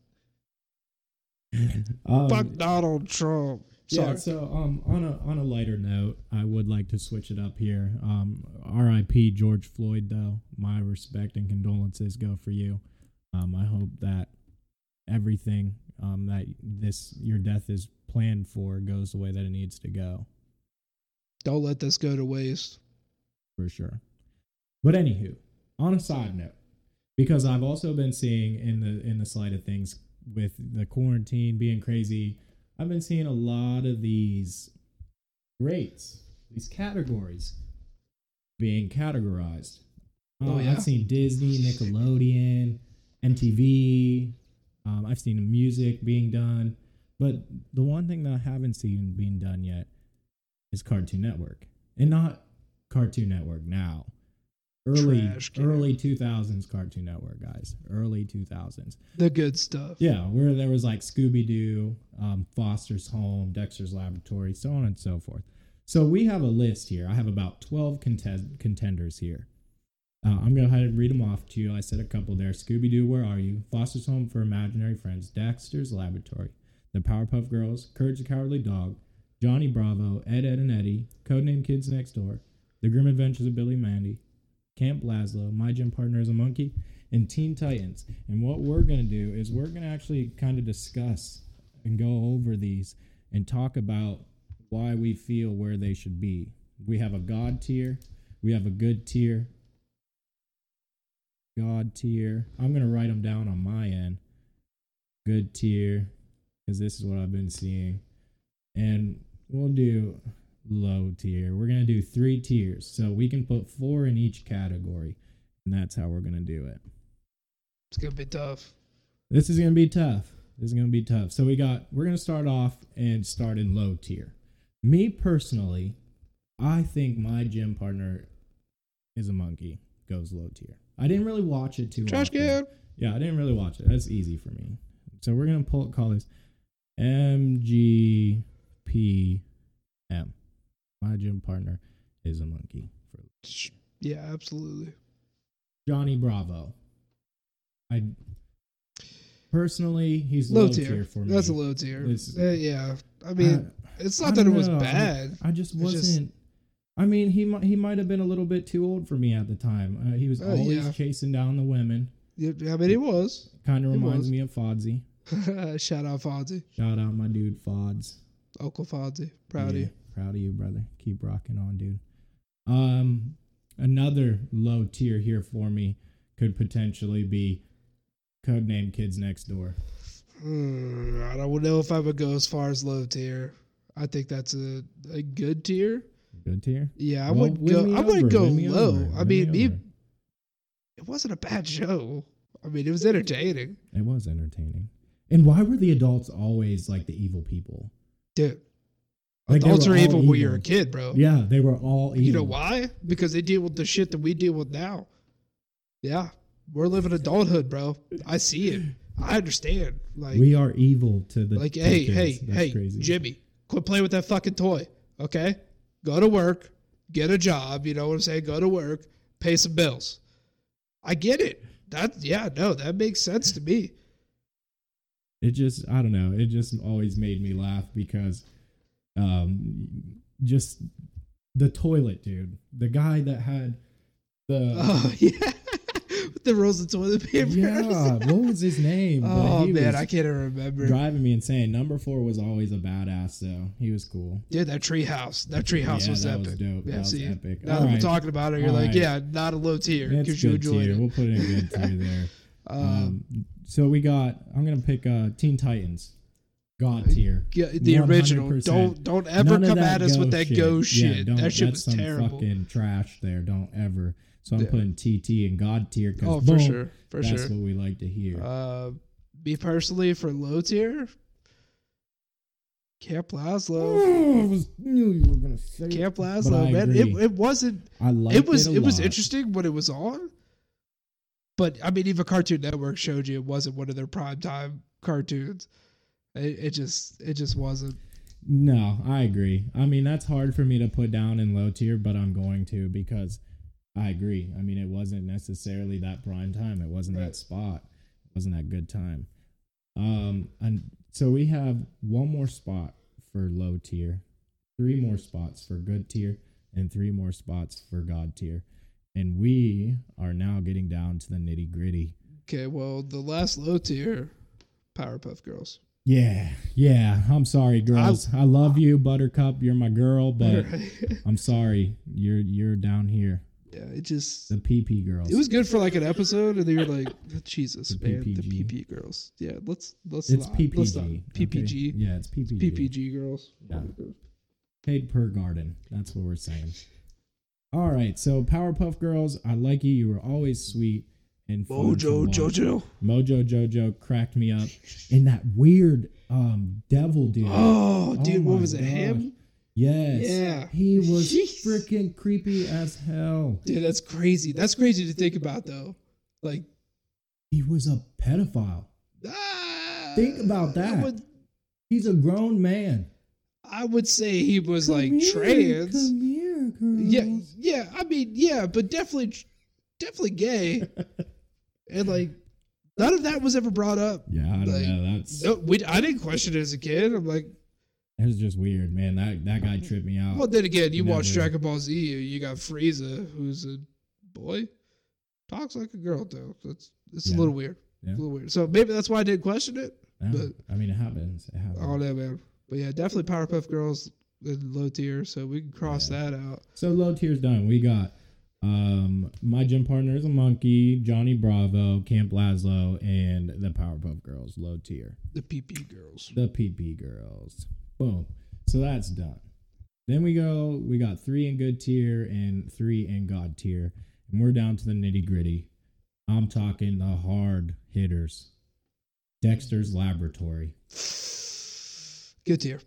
A: um,
B: Fuck Donald Trump. Sorry.
A: Yeah, so um, on a on a lighter note, I would like to switch it up here. Um, R.I.P. George Floyd, though. My respect and condolences go for you. Um, I hope that everything um, that this your death is planned for goes the way that it needs to go
B: Don't let this go to waste.
A: for sure. But anywho, on a side note, because I've also been seeing in the in the slide of things with the quarantine being crazy, I've been seeing a lot of these rates, these categories being categorized.
B: Oh,
A: Uh,
B: yeah?
A: I've seen Disney, Nickelodeon, MTV. Um, I've seen music being done, but the one thing that I haven't seen being done yet is Cartoon Network, and not Cartoon Network now. Early early two thousands Cartoon Network guys, early two thousands.
B: The good stuff.
A: Yeah, where there was like Scooby Doo, um, Foster's Home, Dexter's Laboratory, so on and so forth. So we have a list here. I have about 12 contest- contenders here. Uh, I'm going to go ahead and read them off to you. I said a couple there Scooby Doo, Where Are You? Foster's Home for Imaginary Friends, Dexter's Laboratory, The Powerpuff Girls, Courage the Cowardly Dog, Johnny Bravo, Ed, Ed, and Eddie, Codename Kids Next Door, The Grim Adventures of Billy Mandy, Camp Lazlo, My Gym Partner is a Monkey, and Teen Titans. And what we're going to do is we're going to actually kind of discuss and go over these and talk about why we feel where they should be. We have a God tier, we have a good tier, God tier. I'm going to write them down on my end. Good tier, because this is what I've been seeing. And we'll do, low tier. We're gonna do three tiers, so we can put four in each category, and that's how we're gonna do it.
B: It's gonna be tough.
A: This is gonna be tough. This is gonna be tough. So we got we're gonna start off and start in low tier. Me personally, I think my gym partner is a monkey. Goes low tier. I didn't really watch it too.
B: Trash
A: often.
B: can.
A: Yeah, I didn't really watch it. That's easy for me. So we're gonna pull call this MGPM. My gym partner is a monkey. For
B: Yeah, absolutely.
A: Johnny Bravo. I personally, he's
B: Low,
A: low,
B: tier.
A: tier. for me.
B: That's a low tier. Uh, yeah, I mean, it's
A: I
B: not that it was
A: know.
B: Bad.
A: I just
B: just-
A: wasn't. I mean, he might he might have been a little bit too old for me at the time. Uh, he was
B: Uh,
A: always
B: yeah.
A: chasing down the women.
B: Yeah, I mean, it was.
A: Kind of reminds me of Fodsy.
B: Shout out Fonzie,
A: Shout out my dude Fods.
B: Uncle Fonzie. Proud of you.
A: Proud of you, brother. Keep rocking on, dude. Um, another low tier here for me could potentially be codename Kids Next Door.
B: Hmm, I don't know if I would go as far as low tier. I think that's a, a good tier.
A: Good tier.
B: Yeah, I
A: Well,
B: would go. I
A: wouldn't
B: go
A: win
B: low. I mean,
A: me
B: me, it wasn't a bad show. I mean, it was entertaining,
A: It was entertaining. And why were the adults always like the evil people?
B: dude.
A: Like,
B: Adults are
A: all
B: evil when you're a kid, bro.
A: Yeah, they were all evil.
B: You know why? Because they deal with the shit that we deal with now. Yeah, we're living adulthood, bro. I see it. I understand. Like,
A: we are evil to the
B: like, hey, hey,
A: That's
B: hey,
A: crazy.
B: Jimmy, quit playing with that fucking toy. Okay, go to work, get a job. You know what I'm saying? Go to work, pay some bills. I get it. That yeah, no, that makes sense to me.
A: it just i don't know it just always made me laugh because um just the toilet dude the guy that had the
B: Oh yeah, with the rolls of toilet paper.
A: yeah what was his name
B: oh man, I can't even remember.
A: driving me insane number four was always a badass though he was cool
B: Dude, that tree house. That tree house
A: Yeah,
B: was
A: that
B: epic.
A: was dope.
B: Yeah,
A: That was
B: see,
A: epic.
B: now
A: All
B: that we're talking about it, you're
A: All
B: like,
A: right.
B: yeah, not a low tier because you enjoyed
A: tier.
B: it.
A: we'll put it in good tier there
B: Um,
A: um so we got i'm gonna pick uh teen titans god tier
B: yeah, the original.
A: 100%.
B: Don't don't ever
A: None
B: come at us with that
A: shit.
B: go
A: Yeah,
B: shit.
A: don't-
B: that shit was
A: some
B: terrible.
A: Fucking trash there. Don't ever. So I'm
B: Yeah.
A: putting TT and God tier.
B: Oh, for
A: boom,
B: sure, for
A: that's
B: sure.
A: what we like to hear.
B: Uh, me personally, for low tier, Camp Lazlo.
A: Oh, I was knew you were gonna say.
B: Camp
A: Lazlo,
B: man. It, it wasn't.
A: I like
B: it was
A: a
B: it was interesting when it was on. But I mean, even Cartoon Network showed you it wasn't one of their primetime cartoons. It, it just it just wasn't.
A: No, I agree. I mean, that's hard for me to put down in low tier, but I'm going to because I agree. I mean, it wasn't necessarily that prime time. It wasn't
B: Right.
A: that spot. It wasn't that good time. Um, and so we have one more spot for low tier, three more spots for good tier, and three more spots for god tier. And we are now getting down to the nitty gritty.
B: Okay, well, the last low tier, Powerpuff Girls.
A: Yeah, yeah. I'm sorry, girls. I, love you, Buttercup. You're my girl, but I'm sorry. You're you're down here.
B: yeah, it just
A: The PP girls.
B: it was good for like an episode, and they you're like, Jesus,
A: The
B: man, the PP girls. Yeah, let's let's
A: it's
B: not,
A: PPG.
B: Let's not.
A: okay?
B: PPG,
A: Yeah, it's PPG.
B: PPG girls.
A: Yeah. Paid per garden. That's what we're saying. All right. So Powerpuff Girls, I like you. You were always sweet and
B: Mojo. Jojo.
A: Mojo Jojo cracked me up. And that weird um devil dude.
B: Oh,
A: Oh
B: dude, what was it? Him?
A: Yes.
B: Yeah.
A: He was freaking creepy as hell.
B: Dude, that's crazy. That's crazy to think about, though. Like,
A: He was a pedophile.
B: ah,
A: Think about that.
B: would,
A: He's a grown man.
B: I would say he was like
A: here,
B: trans.
A: Come here, girls.
B: Yeah, yeah. I mean, yeah, but definitely, definitely gay. and like, none of that was ever brought up.
A: Yeah, I don't
B: Like,
A: know. That's
B: No, we, I didn't question it as a kid. I'm like,
A: it was just weird, man. That that guy tripped me out.
B: well, then again, you watch Dragon Ball Z, you got Frieza, who's a boy, talks like a girl though. So it's it's
A: Yeah.
B: a little weird.
A: Yeah.
B: A little weird. So maybe that's why I didn't question it.
A: Yeah,
B: but-
A: I mean, it happens. It happens.
B: Don't know, man. But yeah, definitely Powerpuff Girls in low tier, so we can cross that out.
A: So low tier's done. We got um my gym partner is a monkey, Johnny Bravo, Camp Lazlo, and the Powerpuff Girls. Low tier.
B: The PP Girls.
A: The PP girls. Boom. So that's done. Then we go, we got three in good tier and three in God tier. And we're down to the nitty gritty. I'm talking the hard hitters. Dexter's Laboratory.
B: Good tier.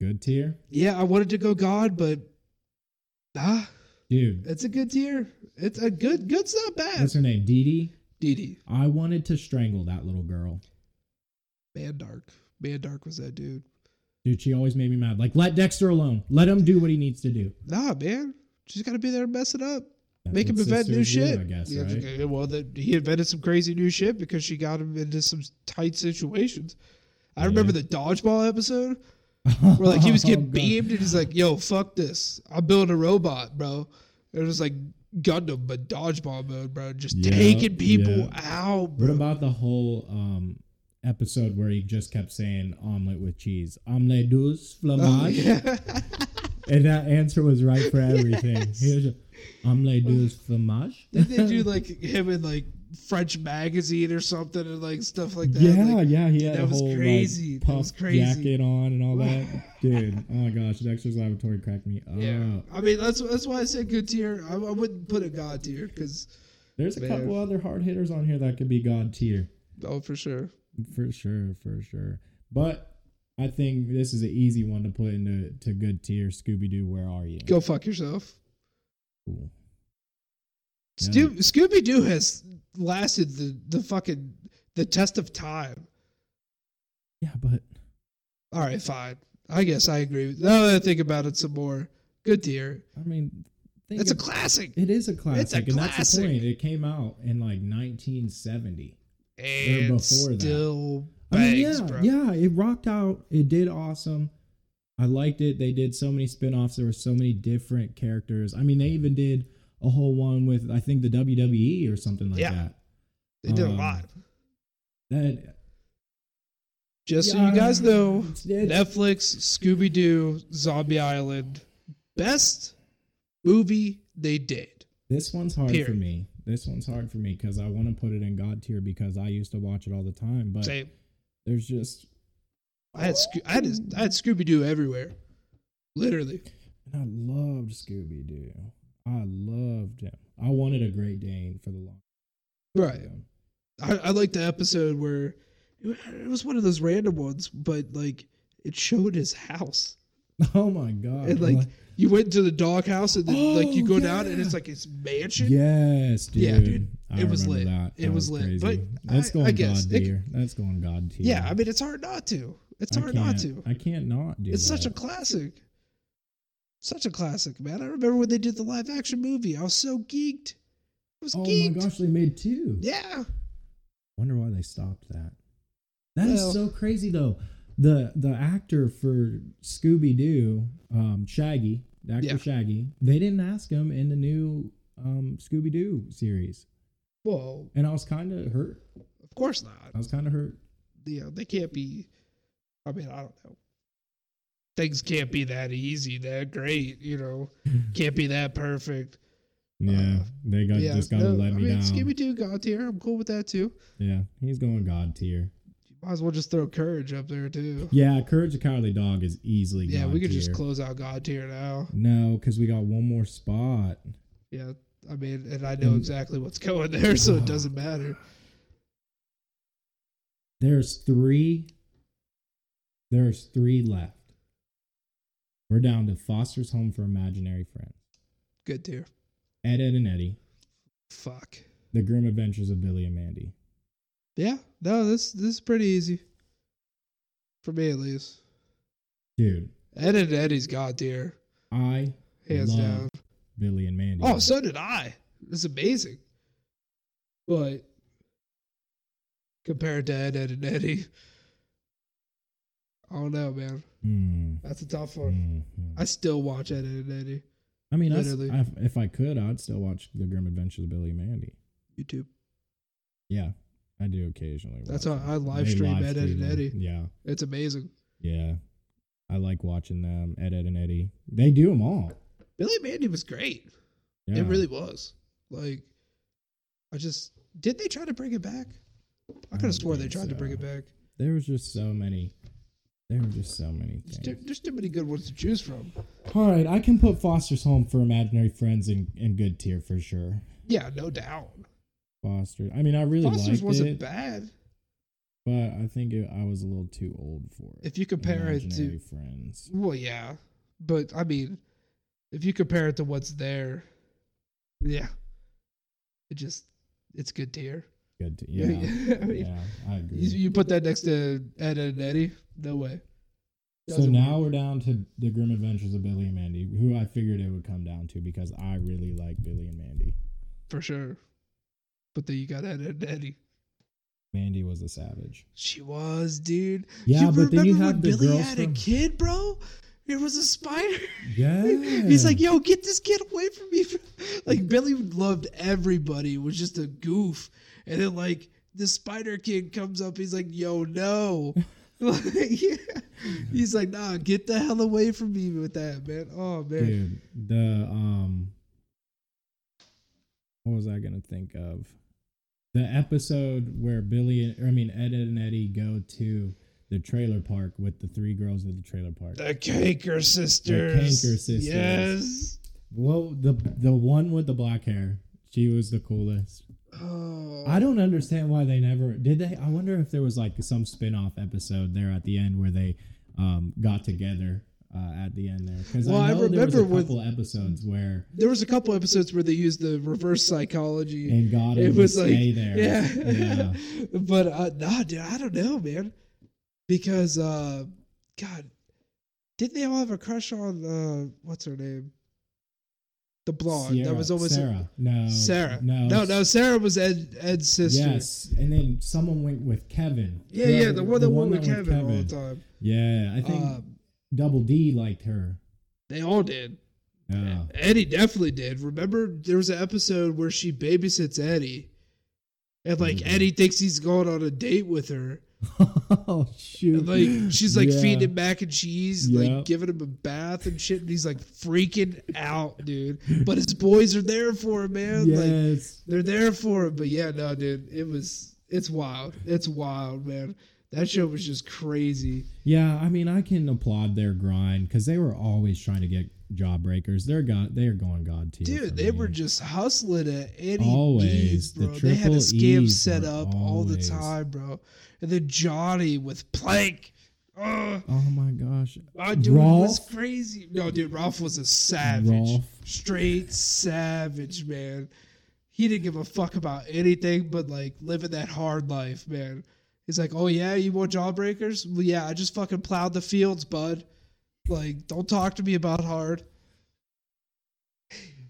A: Good tier?
B: Yeah, I wanted to go God, but ah,
A: Dude,
B: it's a good tier. It's a good. Good's not bad.
A: what's her name? Dee Dee?
B: Dee Dee.
A: I wanted to strangle that little girl.
B: Mandark. Man Dark was that dude.
A: Dude, she always made me mad. Like, let Dexter alone. Let him do what he needs to do.
B: Nah, man. She's got to be there to mess it up.
A: That's
B: Make him invent new
A: do,
B: shit.
A: I guess,
B: Yeah,
A: right?
B: Well, that he invented some crazy new shit because she got him into some tight situations. I remember the dodgeball episode where like he was
A: Oh,
B: getting
A: God.
B: beamed and he's like, "Yo, fuck this! I'm building a robot, bro." It was like Gundam, but dodgeball mode, bro. Just
A: Yeah,
B: taking people
A: yeah.
B: out,
A: What about the whole um, episode where he just kept saying omelet with cheese? Omelette douce,
B: Oh,
A: fromage?
B: yeah.
A: And that answer was right for everything.
B: Yes.
A: He was just, omelette douce, fromage?
B: Did they do like him in like French magazine or something and like stuff like that?
A: yeah,
B: Like,
A: yeah, he had
B: that
A: a
B: was
A: whole
B: crazy.
A: like
B: That
A: puff
B: was crazy.
A: jacket on and all that. Dude, oh my gosh, Dexter's Laboratory cracked me up.
B: yeah. I mean, that's that's why I said good tier. I, I wouldn't put a god tier because
A: There's a
B: Man.
A: couple other hard hitters on here that could be god tier.
B: oh, for sure.
A: For sure, for sure. But I think this is an easy one to put into to good tier. Scooby Doo, where are you?
B: Go fuck yourself.
A: Cool.
B: Sto- Scooby Doo has lasted the the fucking the test of time.
A: Yeah, but
B: All right, fine. I guess I agree. Now that I think about it some more, good tier.
A: I mean, think
B: It's a classic.
A: It is a classic, and that's the
B: classic.
A: point. It came out in like 1970.
B: And
A: before that.
B: still
A: I mean, yeah,
B: bro.
A: yeah, it rocked out. It did awesome. I liked it. They did so many spin-offs. There were so many different characters. I mean, they even did a whole one with I think the WWE or something like
B: Yeah.
A: that.
B: They did a
A: Um,
B: lot.
A: That
B: Just so you guys know,
A: it's- it's-
B: Netflix, Scooby Doo, Zombie Island, best movie they did.
A: this one's hard for me. This one's hard for me because I want to put it in God tier because I used to watch it all the time. But
B: Same.
A: there's just
B: I had Sco- I had I had Scooby Doo everywhere, literally.
A: And I loved Scooby Doo. I loved him. I wanted a Great Dane for the long.
B: Right. I, I like the episode where it was one of those random ones, but like it showed his house.
A: Oh my god!
B: And like you went to the doghouse and then like you
A: Oh,
B: go down and it's like his mansion.
A: yes, dude.
B: Yeah, dude.
A: I
B: It was lit.
A: That.
B: It
A: That
B: was lit.
A: crazy.
B: But
A: that's
B: I-
A: going
B: I
A: God tier. That's going God tier.
B: Yeah, I mean it's hard not to. It's
A: I
B: hard not to.
A: I can't not do.
B: It's such a classic. Such a classic, man. I remember when they did the live action movie. I was so geeked. I was
A: Oh
B: geeked.
A: my gosh, they made two.
B: Yeah.
A: Wonder why they stopped that. That is
B: Well-
A: so crazy though. The the actor for Scooby Doo, um, Shaggy, the actor
B: Yeah.
A: Shaggy, they didn't ask him in the new um, Scooby Doo series,
B: Whoa.
A: and I was kind of hurt.
B: Of course not.
A: I was kind of hurt.
B: Yeah, they can't be I mean, I don't know. Things can't be that easy, that great, you know. Can't be that perfect.
A: Yeah,
B: Uh,
A: they got
B: yeah,
A: just got to
B: no,
A: let
B: I
A: me
B: mean,
A: down.
B: Scooby Doo God tier. I'm cool with that too.
A: yeah, he's going God tier.
B: You might as well just throw Courage up there too.
A: Yeah, Courage the Cowardly Dog is easily.
B: Yeah,
A: God
B: we could just close out God tier now.
A: No, because we got one more spot.
B: Yeah, I mean, and I know
A: And-
B: exactly what's going there, so it doesn't matter.
A: There's three. There's three left. We're down to Foster's Home for Imaginary Friends,
B: Good tier.
A: Ed, Ed, and Eddie,
B: Fuck.
A: The Grim Adventures of Billy and Mandy.
B: Yeah, no, this this is pretty easy for me at least.
A: Dude,
B: Ed and Eddie's God tier,
A: I
B: hands down.
A: Billy and Mandy.
B: Oh, so did I. It's amazing, but compared to Ed, Ed and Eddie, I don't know, man.
A: Hmm,
B: That's a tough one.
A: hmm, hmm.
B: I still watch Ed, Ed and Eddie.
A: I mean,
B: literally.
A: I, if I could, I'd still watch The Grim Adventures of Billy and Mandy.
B: YouTube.
A: Yeah, I do occasionally.
B: That's how
A: them.
B: I live stream
A: live
B: Ed, Ed, and. Eddie.
A: Yeah,
B: It's amazing.
A: yeah. I like watching them. Ed, Ed, and Eddie. They do them all.
B: Billy and Mandy was great.
A: Yeah.
B: It really was. Like, I just did they try to bring it back? I could have swore they tried to bring it back.
A: there was just so many There were just so many
B: There's
A: things.
B: too, there's too many good ones to choose from.
A: All right, I can put Foster's Home for Imaginary Friends in, in good tier for sure.
B: Yeah, no doubt.
A: Foster. I mean, I really
B: Foster's
A: liked
B: wasn't
A: it,
B: bad.
A: but I think it, I was a little too old for it.
B: If you compare it
A: Imaginary
B: to,
A: Friends.
B: well, yeah, but I mean, if you compare it to what's there, yeah, it just it's good tier.
A: Good. To, yeah. Yeah, I agree.
B: you, you put that next to Ed and Eddie, no way.
A: So
B: Doesn't
A: now
B: work.
A: we're down to the Grim Adventures of Billy and Mandy, who I figured it would come down to because I really like Billy and Mandy.
B: for sure. But then you got Ed and Eddie.
A: Mandy was a savage.
B: She was, dude.
A: Yeah,
B: you
A: but then you
B: when
A: the
B: Billy had
A: from
B: a kid, bro? It was a spider.
A: yeah.
B: He's like, yo, get this kid away from me. like Billy loved everybody. It was just a goof. And then like the spider kid comes up. He's like, yo, no. yeah. He's like, nah, get the hell away from me with that, man. Oh man.
A: dude, the um, what was I gonna think of? The episode where Billy, I mean Ed and Eddie go to the trailer park with the three girls at the trailer park.
B: The Kanker sisters.
A: The Kanker sisters.
B: Yes.
A: Well, the the one with the black hair, she was the coolest.
B: Oh.
A: I don't understand why they never did they. I wonder if there was like some spin-off episode there at the end where they um, got together uh, at the end there because
B: Well, I
A: I know there was a
B: remember with-
A: couple episodes where
B: there was a couple episodes where they used the reverse psychology.
A: and got
B: it was like,
A: there.
B: yeah,
A: yeah.
B: but uh, nah, dude, I don't know, man, because uh, God, didn't they all have a crush on uh, what's her name? The blonde that was always
A: Sarah. No,
B: Sarah.
A: no,
B: no, no. Sarah was Ed Ed's sister.
A: Yes, and then someone went with Kevin.
B: Yeah, yeah, the
A: Whoever-
B: one that went with
A: that
B: Kevin, all the time.
A: Yeah, I think
B: Um,
A: Double D liked her.
B: they all did.
A: Yeah.
B: Eddie definitely did. Remember, there was an episode where she babysits Eddie, and like
A: Mhm.
B: Eddie thinks he's going on a date with her.
A: oh shoot!
B: And, like she's like
A: Yeah.
B: feeding him mac and cheese,
A: Yeah.
B: like giving him a bath and shit, and he's like freaking out, dude. But his boys are there for him, man. Like they're there for him. But yeah, no, dude, it was it's wild. It's wild, man. That show was just crazy.
A: Yeah, I mean, I can applaud their grind because they were always trying to get jawbreakers. They're god. They are going god tier.
B: Dude, they
A: me.
B: were just hustling at any
A: Always.
B: means,
A: The
B: bro. they had a scam
A: E's
B: set up all the time, bro. And then Johnny with Plank. Oh,
A: Oh my gosh.
B: oh dude, it was crazy. No, dude, Ralph was a savage.
A: Rolf.
B: Straight savage, man. He didn't give a fuck about anything but like living that hard life, man. He's like, oh yeah, you want jawbreakers? Well, yeah, I just fucking plowed the fields, bud. Like, don't talk to me about hard.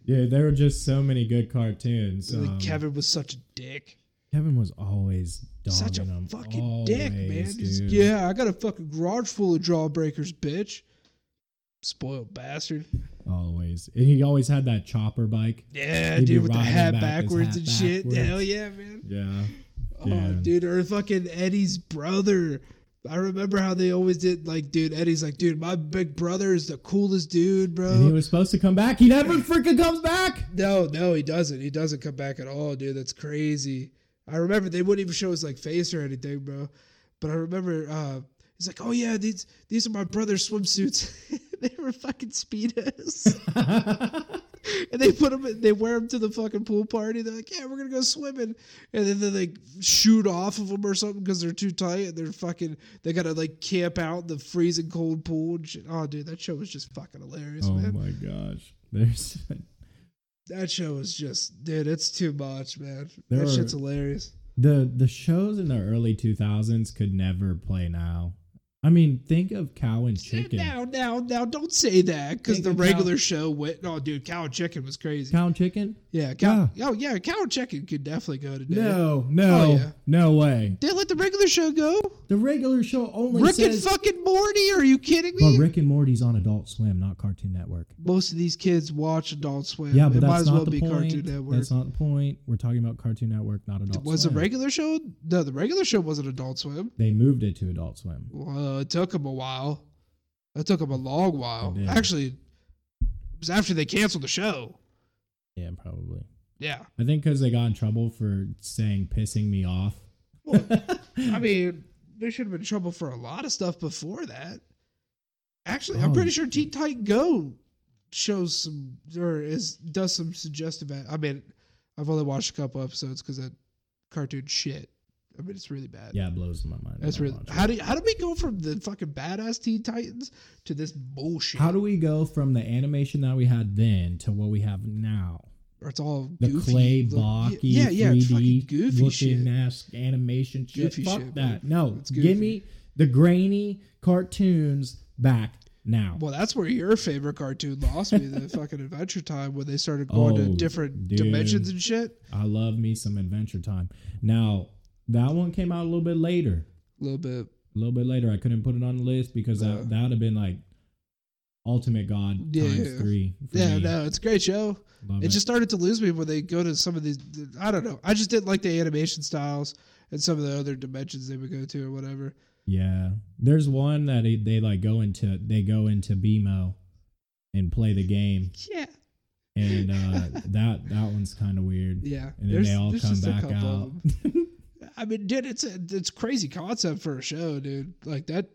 A: Yeah, there were just so many good cartoons.
B: Like,
A: Um,
B: Kevin was such a dick.
A: Kevin was always
B: Such a fucking dick, man.
A: always,
B: yeah, I got a fucking garage full of jawbreakers, bitch. Spoiled bastard.
A: Always. And he always had that chopper bike.
B: Yeah,
A: He'd
B: dude, with the hat
A: back
B: backwards
A: hat
B: and shit.
A: backwards.
B: Hell yeah, man.
A: Yeah.
B: Oh,
A: Yeah.
B: dude, or fucking Eddie's brother. I remember how they always did, like, dude, Eddie's like, dude, my big brother is the coolest dude, bro.
A: And he was supposed to come back. He never freaking comes back.
B: No, no, he doesn't. He doesn't come back at all, dude. That's crazy. I remember they wouldn't even show his like face or anything, bro. But I remember uh he's like, "Oh yeah, these these are my brother's swimsuits. they were fucking speedos, and they put them. They wear them to the fucking pool party. They're like, "Yeah, we're gonna go swimming," and then they like shoot off of them or something because they're too tight, and they're fucking. They gotta like camp out in the freezing cold pool and shit. Oh, dude, that show was just fucking hilarious,
A: oh
B: man.
A: Oh my gosh. There's
B: That show is just, dude, it's too much, man.
A: There
B: that
A: are-
B: shit's hilarious.
A: the the shows in the early 2000s could never play now. I mean, think of Cow and Chicken.
B: Now, now, now, don't say that because the regular
A: Cow-
B: show went. Oh, dude, Cow and Chicken was crazy.
A: Cow and Chicken?
B: yeah, Cow. Oh, yeah, Cow and Chicken could definitely go today.
A: No, no,
B: Oh, yeah.
A: no way.
B: They let the regular show go.
A: The regular show only
B: Rick and
A: says.
B: fucking Morty. Are you kidding me? but?
A: Rick and Morty's on Adult Swim, not Cartoon Network.
B: Most of these kids watch Adult Swim.
A: Yeah, but
B: it
A: that's
B: might as
A: not
B: well
A: the
B: be
A: point.
B: Cartoon Network.
A: That's not the point. We're talking about Cartoon Network, not Adult Swim.
B: was the regular show? No, the regular show wasn't Adult Swim.
A: They moved it to Adult Swim.
B: Well, it took them a while. It took them a long while.
A: Did.
B: Actually, it was after they canceled the show.
A: Yeah, probably.
B: Yeah.
A: I think because they got in trouble for saying "pissing me off."
B: I mean, they should have been in trouble for a lot of stuff before that. Actually, I'm
A: Oh,
B: pretty sure Teen Titan Go shows some or is does some suggestive. I mean, I've only watched a couple episodes because that cartoon shit. I mean, it's really bad.
A: Yeah, it blows my mind.
B: That's really how do how do we go from the fucking badass Teen Titans to this bullshit?
A: How do we go from the animation that we had then to what we have now?
B: or it's all
A: The
B: goofy,
A: clay blocky,
B: yeah, yeah,
A: 3D
B: fucking goofy shit.
A: ass animation shit.
B: Goofy
A: Fuck
B: shit,
A: that.
B: man.
A: No,
B: It's
A: give me the grainy cartoons back now.
B: Well, that's where your favorite cartoon lost me. The fucking Adventure Time when they started going to
A: Oh,
B: different
A: dude.
B: dimensions and shit.
A: I love me some Adventure Time. Now that one came out a little bit later.
B: A little bit.
A: A little bit later. I couldn't put it on the list because
B: No.
A: that that would have been like Ultimate God
B: Yeah,
A: times three.
B: Yeah,
A: me.
B: no, it's a great show.
A: Love
B: It just started to lose me when they go to some of these. I don't know. I just didn't like the animation styles and some of the other dimensions they would go to or whatever.
A: Yeah, there's one that they, they like go into they go into BMO and play the game,
B: Yeah,
A: and uh, that that one's kind of weird.
B: yeah.
A: And then they all come back out.
B: I mean, dude, it's a it's crazy concept for a show, dude. Like that,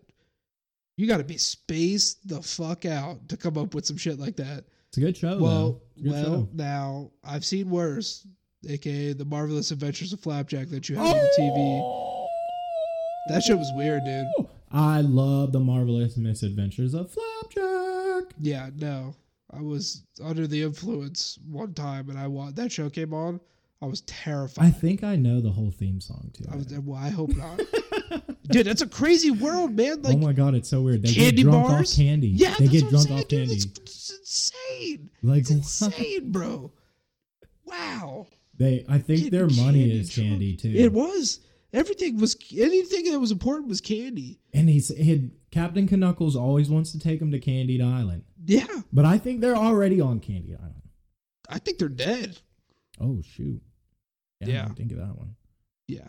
B: you got to be spaced the fuck out to come up with some shit like that.
A: It's a good show.
B: well.
A: Good
B: well,
A: show.
B: now I've seen worse, aka the marvelous adventures of Flapjack that you have on the TV. Oh! That shit was weird, dude.
A: I love the marvelous misadventures of Flapjack.
B: Yeah, no, I was under the influence one time, and I wa- that show came on. I was terrified.
A: I think I know the whole theme song too.
B: I was, well, I hope not, dude. That's a crazy world, man. Like
A: oh my god, it's so weird. They
B: candy
A: get drunk
B: bars?
A: off candy.
B: Yeah,
A: they get drunk
B: saying,
A: off
B: dude.
A: candy.
B: It's, it's insane.
A: Like
B: It's insane, bro. Wow.
A: They, I think
B: Getting
A: their money
B: candy
A: is
B: drunk.
A: candy too.
B: It was everything was anything that was important was candy.
A: and he's he had, Captain Knuckles always wants to take him to Candied Island,
B: Yeah,
A: but I think they're already on Candy Island.
B: I think they're dead.
A: Oh shoot! Yeah, I didn't think of that one.
B: Yeah.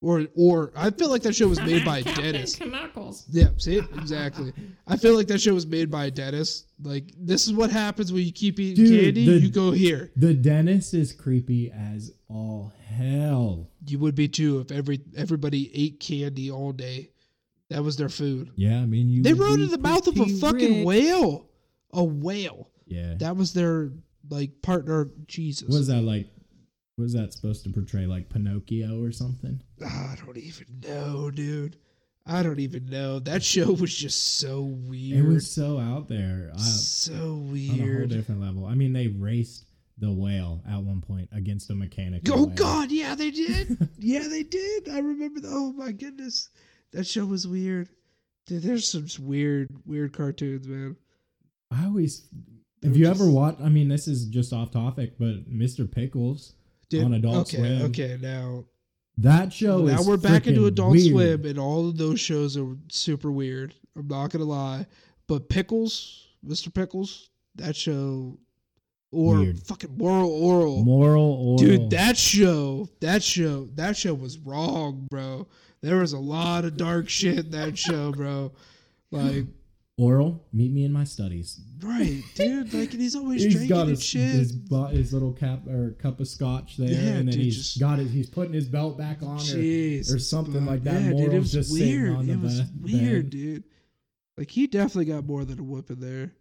B: Or or I feel like that show was made by a dentist.
A: Knuckles.
B: Yeah, see exactly. I feel like that show was made by a dentist. Like this is what happens when you keep eating
A: Dude,
B: candy.
A: the-
B: you go here.
A: The dentist is creepy as all hell.
B: You would be too if every everybody ate candy all day. That was their food.
A: Yeah, I mean you.
B: They
A: would
B: rode in the mouth of a fucking
A: rich.
B: whale. A whale.
A: Yeah.
B: That was their like partner. Jesus.
A: was that like? Was that supposed to portray like Pinocchio or something?
B: Ah, I don't even know, dude. I don't even know. That show was just so weird.
A: It was so out there. I,
B: so
A: on a whole
B: weird.
A: different level. I mean, they raced the whale at one point against a mechanic.
B: Oh God, yeah, they did. yeah, they did. I remember. The, oh my goodness, that show was weird. Dude, there's some weird, weird cartoons, man.
A: I always.
B: They
A: Have you
B: just-
A: ever watched? I mean, this is just off topic, but Mr. Pickles
B: Dude,
A: on Adult
B: okay,
A: Swim.
B: okay, now
A: That show is
B: now we're back into Adult
A: weird.
B: Swim, and all of those shows are super weird. I'm not gonna lie, but Pickles, Mr. Pickles, that show, or
A: Weird.
B: fucking Moral Orel,
A: Moral or
B: dude, that show, that show, that show was wrong, bro. There was a lot of dark shit in that show, bro. Like,
A: oral. Meet me in my studies.
B: right, dude. Like, and he's always
A: He's
B: drinking
A: got
B: and
A: his
B: shit.
A: his, his little cap or cup of scotch there,
B: Yeah,
A: and then
B: dude,
A: he's
B: just-
A: got it. He's putting his belt back on, or, or something like that.
B: Yeah, dude, it was
A: just
B: weird.
A: on the
B: it was
A: be-
B: weird, dude. Like he definitely got more than a whooping there.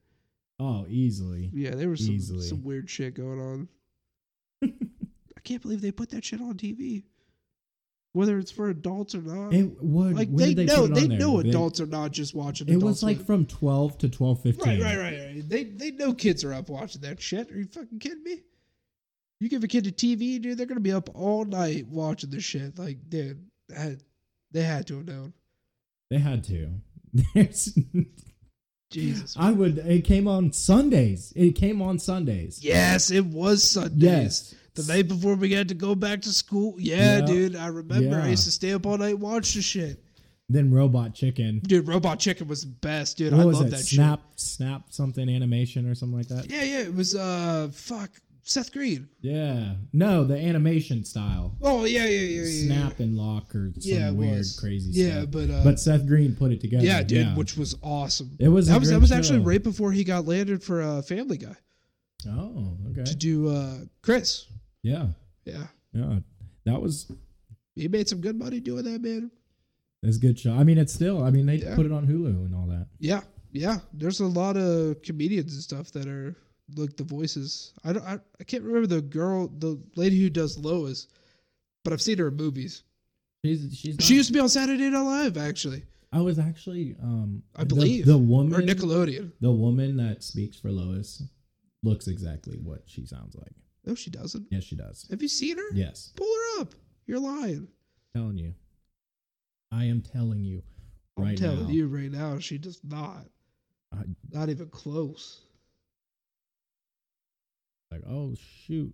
A: Oh, easily.
B: Yeah, there was some
A: Easily.
B: some weird shit going on. I can't believe they put that shit on TV. Whether it's for adults or not.
A: It what?
B: like
A: when
B: they, know they
A: there?
B: know
A: They-
B: adults are not just watching
A: It was like from twelve to twelve fifteen.
B: Right, right, right, right. They they know kids are up watching that shit. Are you fucking kidding me? You give a kid a TV, dude, they're gonna be up all night watching this shit. Like, dude, that, they had to have known.
A: They had to.
B: Jesus.
A: I would. It came on Sundays. It came on Sundays.
B: Yes, it was Sundays.
A: Yes.
B: The night before we had to go back to school. Yeah,
A: Yeah.
B: dude. I remember I used to stay up all night and watch the shit.
A: Then Robot Chicken.
B: Dude, Robot Chicken was the best, dude.
A: What
B: I
A: was
B: love
A: it?
B: that
A: Snap, snap something animation or something like that.
B: Yeah, yeah. It was uh fuck. Seth Green.
A: Yeah. No, the animation style.
B: Oh yeah, yeah, yeah, yeah.
A: Snap and lock or some
B: Yeah,
A: weird
B: was.
A: crazy
B: Yeah,
A: stuff.
B: but uh
A: but Seth Green put it together.
B: yeah, dude, which was awesome.
A: it was.
B: That was that was actually right before he got landed for uh Family Guy
A: Oh, okay.
B: to do uh Chris.
A: Yeah,
B: Yeah.
A: yeah. That was
B: He made some good money doing that, man.
A: A good show. I mean, it's still. I mean, they
B: Yeah.
A: put it on Hulu and all that.
B: Yeah, yeah. There's a lot of comedians and stuff that are like the voices. I don't. I, I can't remember the girl, the lady who does Lois, but I've seen her in movies.
A: She's she's. Not,
B: She used to be on Saturday Night Live, actually,
A: I was actually. Um,
B: I believe.
A: the,
B: or
A: woman.
B: Or Nickelodeon.
A: the woman that speaks for Lois looks exactly what she sounds like.
B: No, she doesn't.
A: Yes, she does.
B: Have you seen her?
A: Yes,
B: Pull her up. You're lying.
A: telling you. I am telling you.
B: I'm
A: Right
B: telling
A: now.
B: you right now, she does not.
A: I-
B: Not even close.
A: Like, oh shoot,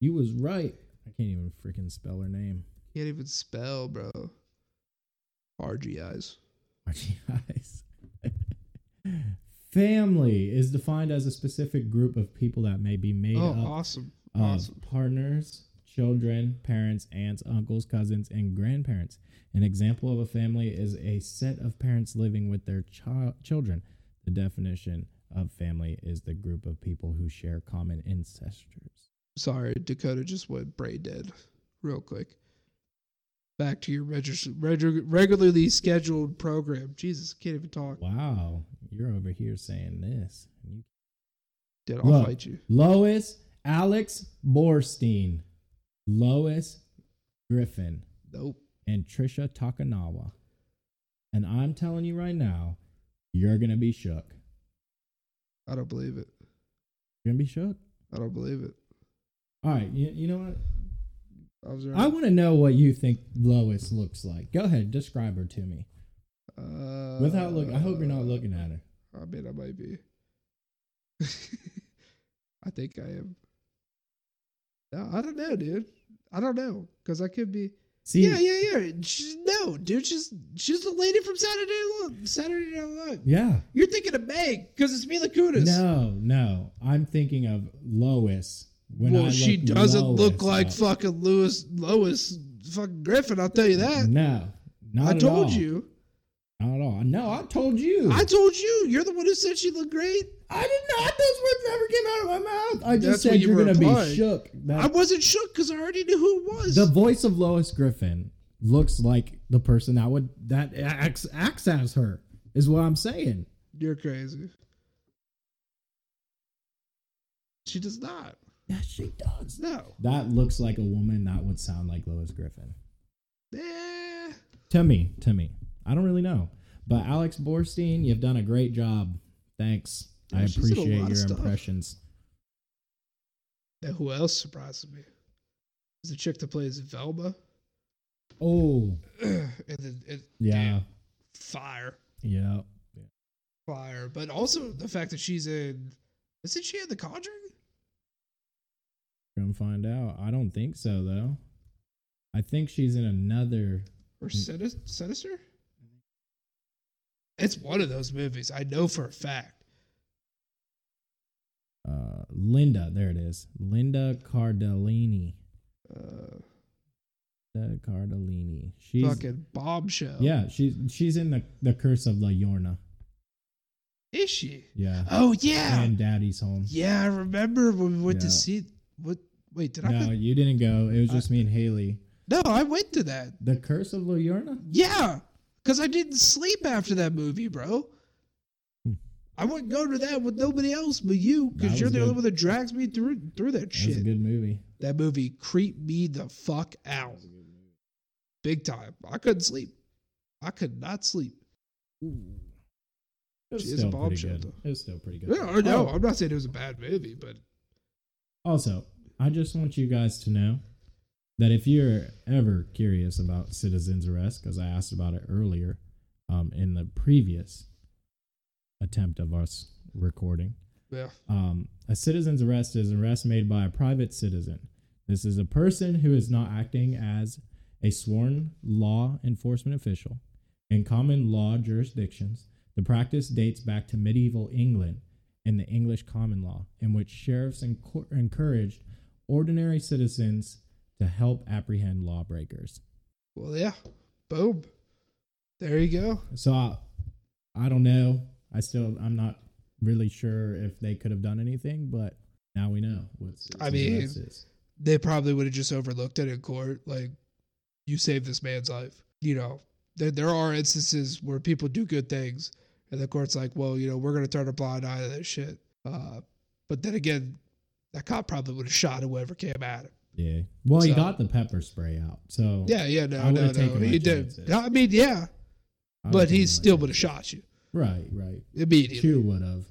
A: you was right. I can't even freaking spell her name.
B: Can't even spell, bro. RGIs.
A: RGIs. Family is defined as a specific group of people that may be made
B: Oh,
A: up
B: awesome.
A: Um, of
B: Awesome.
A: partners, children, parents, aunts, uncles, cousins, and grandparents. An example of a family is a set of parents living with their chi- children. The definition of family is the group of people who share common ancestors.
B: Sorry, Dakota just went brain dead real quick. Back to your regis- regu- regularly scheduled program. Jesus, can't even talk.
A: Wow, you're over here saying this. You-
B: Did I'll
A: Look.
B: fight you.
A: Lois Alex Borstein, Lois Griffin,
B: Nope.
A: and Trisha Takanawa. And I'm telling you right now, you're gonna be shook.
B: I don't believe it.
A: You're gonna be shook.
B: I don't believe it.
A: All right, you, you know what?
B: I was.
A: I want to know what you think Lois looks like. Go ahead, describe her to me.
B: uh,
A: Without look, I hope you're not looking at her.
B: I mean, I might be. I think I am. I don't know, dude. I don't know because I could be.
A: See,
B: yeah, yeah, yeah. She's, no, dude. She's she's the lady from Saturday Night. Saturday Night Live.
A: yeah.
B: You're thinking of Meg because it's Mila Kunis.
A: No, no. I'm thinking of Lois. When
B: well, she doesn't
A: Lois
B: look like
A: up.
B: fucking Lewis Lois fucking Griffin. I'll tell you that.
A: No, not
B: I told
A: all.
B: you.
A: Not at all. No, I told you.
B: I told you. You're the one who said she looked great.
A: I did not. Those words never came out of my mouth. I just
B: That's what
A: said
B: you
A: you're gonna
B: replied.
A: be shook. That
B: I wasn't shook because I already knew who it was.
A: the voice of Lois Griffin looks like the person that would that acts acts as her. Is what I'm saying.
B: You're crazy. She does not.
A: Yes, she does.
B: No.
A: That looks like a woman that would sound like Lois Griffin.
B: Eh.
A: To me, to me, I don't really know. But Alex Borstein, you've done a great job. Thanks. I
B: she's
A: appreciate your impressions.
B: Now, who else surprises me? Is the chick that plays Velma.
A: Oh,
B: and then it,
A: yeah,
B: fire,
A: yeah.
B: fire. But also the fact that she's in. Isn't she in The Conjuring?
A: Gonna find out. I don't think so though. I think she's in another.
B: Or. Sinis- Sinister? It's one of those movies. I know for a fact.
A: Uh, Linda, there it is. Linda Cardellini.
B: Uh,
A: Linda Cardellini. She's
B: fucking bombshell.
A: yeah. She's she's in the the Curse of La Llorona.
B: Is she?
A: Yeah,
B: Oh, yeah.
A: and Daddy's home.
B: yeah, I remember when we went to see. What? Wait, did I?
A: No, you didn't go. It was
B: I-
A: just me and Haley.
B: No, I went to that.
A: The Curse of La Llorona.
B: Yeah, because I didn't sleep after that movie, bro. I wouldn't go to that with nobody else but you, because you're the only one that drags me through through that
A: That was a
B: shit.
A: good movie.
B: That movie creeped me the fuck out, big time. I couldn't sleep. I could not sleep.
A: It was still pretty good. It was still pretty good.
B: Yeah, know.
A: Oh,
B: I'm not saying it was a bad movie, but
A: Also, I just want you guys to know that if you're ever curious about citizens arrest, because I asked about it earlier um, in the previous attempt of us recording,
B: yeah,
A: um, a citizen's arrest is an arrest made by a private citizen. This is a person who is not acting as a sworn law enforcement official. In common law jurisdictions, the practice dates back to medieval England and the English common law, in which sheriffs encour- encouraged ordinary citizens to help apprehend lawbreakers.
B: well, yeah, boom. There you go.
A: So I, I don't know. I still I'm not really sure if they could have done anything, but now we know what
B: I mean,
A: is.
B: They probably would have just overlooked it in court. Like, you saved this man's life. You know, there, there are instances where people do good things, and the court's like, well, you know, we're going to turn a blind eye to that shit. Uh, but then again, that cop probably would have shot whoever came at him.
A: Yeah. Well, he got the pepper spray out. So
B: Yeah, yeah,
A: I
B: no, no, no. He did. I mean, yeah,
A: I
B: but he still would have shot you
A: Right, right.
B: immediately.
A: Chew would have.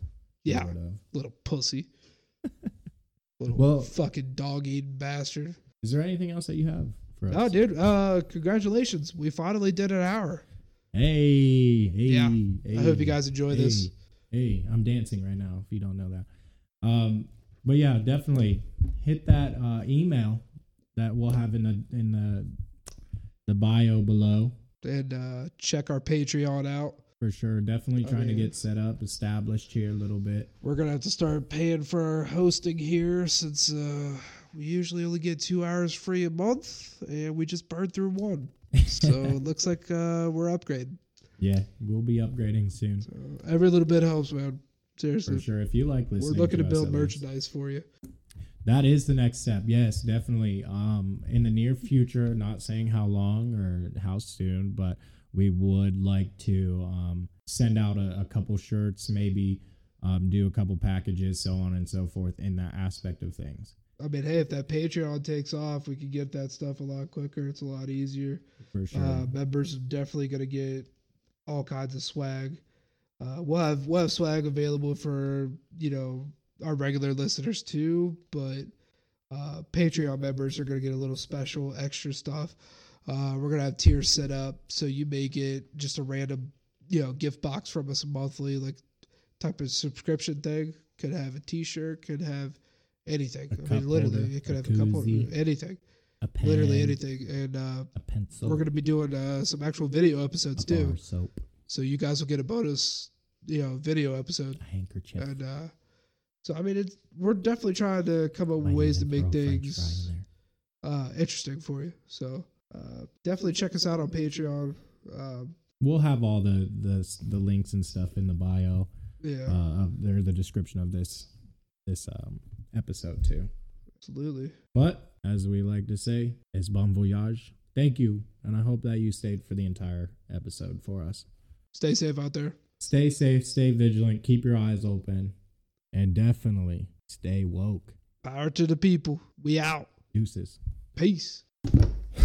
B: Yeah.
A: Would have.
B: Little pussy. Little
A: Well-
B: fucking dog eating bastard.
A: Is there anything else that you have for us?
B: Oh, dude, uh, congratulations. We finally did an hour.
A: Hey, hey,
B: Yeah.
A: hey,
B: I hope you guys enjoy this.
A: Hey, I'm dancing right now. If you don't know that, um, but yeah, definitely hit that uh, email that we'll have in the in the the bio below
B: And uh, check our Patreon out.
A: For sure. Definitely
B: I
A: trying to get set up, established here a little bit.
B: We're going to have to start paying for our hosting here since uh, we usually only get two hours free a month, and we just burned through one. So it looks like uh, we're upgrading.
A: Yeah, we'll be upgrading soon
B: So every little bit helps, man. Seriously.
A: for sure. If you like listening, We're
B: looking to
A: us
B: build
A: least.
B: merchandise for you.
A: That is the next step. Yes, definitely. Um, in the near future, not saying how long or how soon, but we would like to um, send out a, a couple shirts, maybe um, do a couple packages, so on and so forth, in that aspect of things.
B: I mean, hey, if that Patreon takes off, we can get that stuff a lot quicker. It's a lot easier.
A: For sure.
B: Uh, members are definitely going to get all kinds of swag. Uh, we'll have we'll have swag available for you know our regular listeners too, but uh, Patreon members are going to get a little special extra stuff. Uh, we're going to have tiers set up so you may get just a random you know gift box from us monthly, like type of subscription thing. Could have a T-shirt, could have anything.
A: A
B: I mean, literally,
A: holder,
B: it could
A: a
B: have a cup holder, anything,
A: a pen,
B: literally anything, and. uh
A: A pencil.
B: we're going to be doing uh, some actual video episodes
A: a
B: too,
A: soap,
B: so you guys will get a bonus, you know, video episode.
A: a handkerchief.
B: And uh, so, I mean, it's we're definitely trying to come up with ways to make
A: a
B: things
A: fry in there.
B: uh, interesting for you. So, uh, definitely check us out on Patreon. Um,
A: We'll have all the, the the links and stuff in the bio.
B: yeah,
A: Uh, the description of this this um, episode too.
B: absolutely.
A: But as we like to say, it's bon voyage. Thank you, and I hope that you stayed for the entire episode for us.
B: Stay safe out there.
A: Stay safe, stay vigilant, keep your eyes open, and definitely stay woke.
B: Power to the people. We out.
A: Deuces.
B: Peace.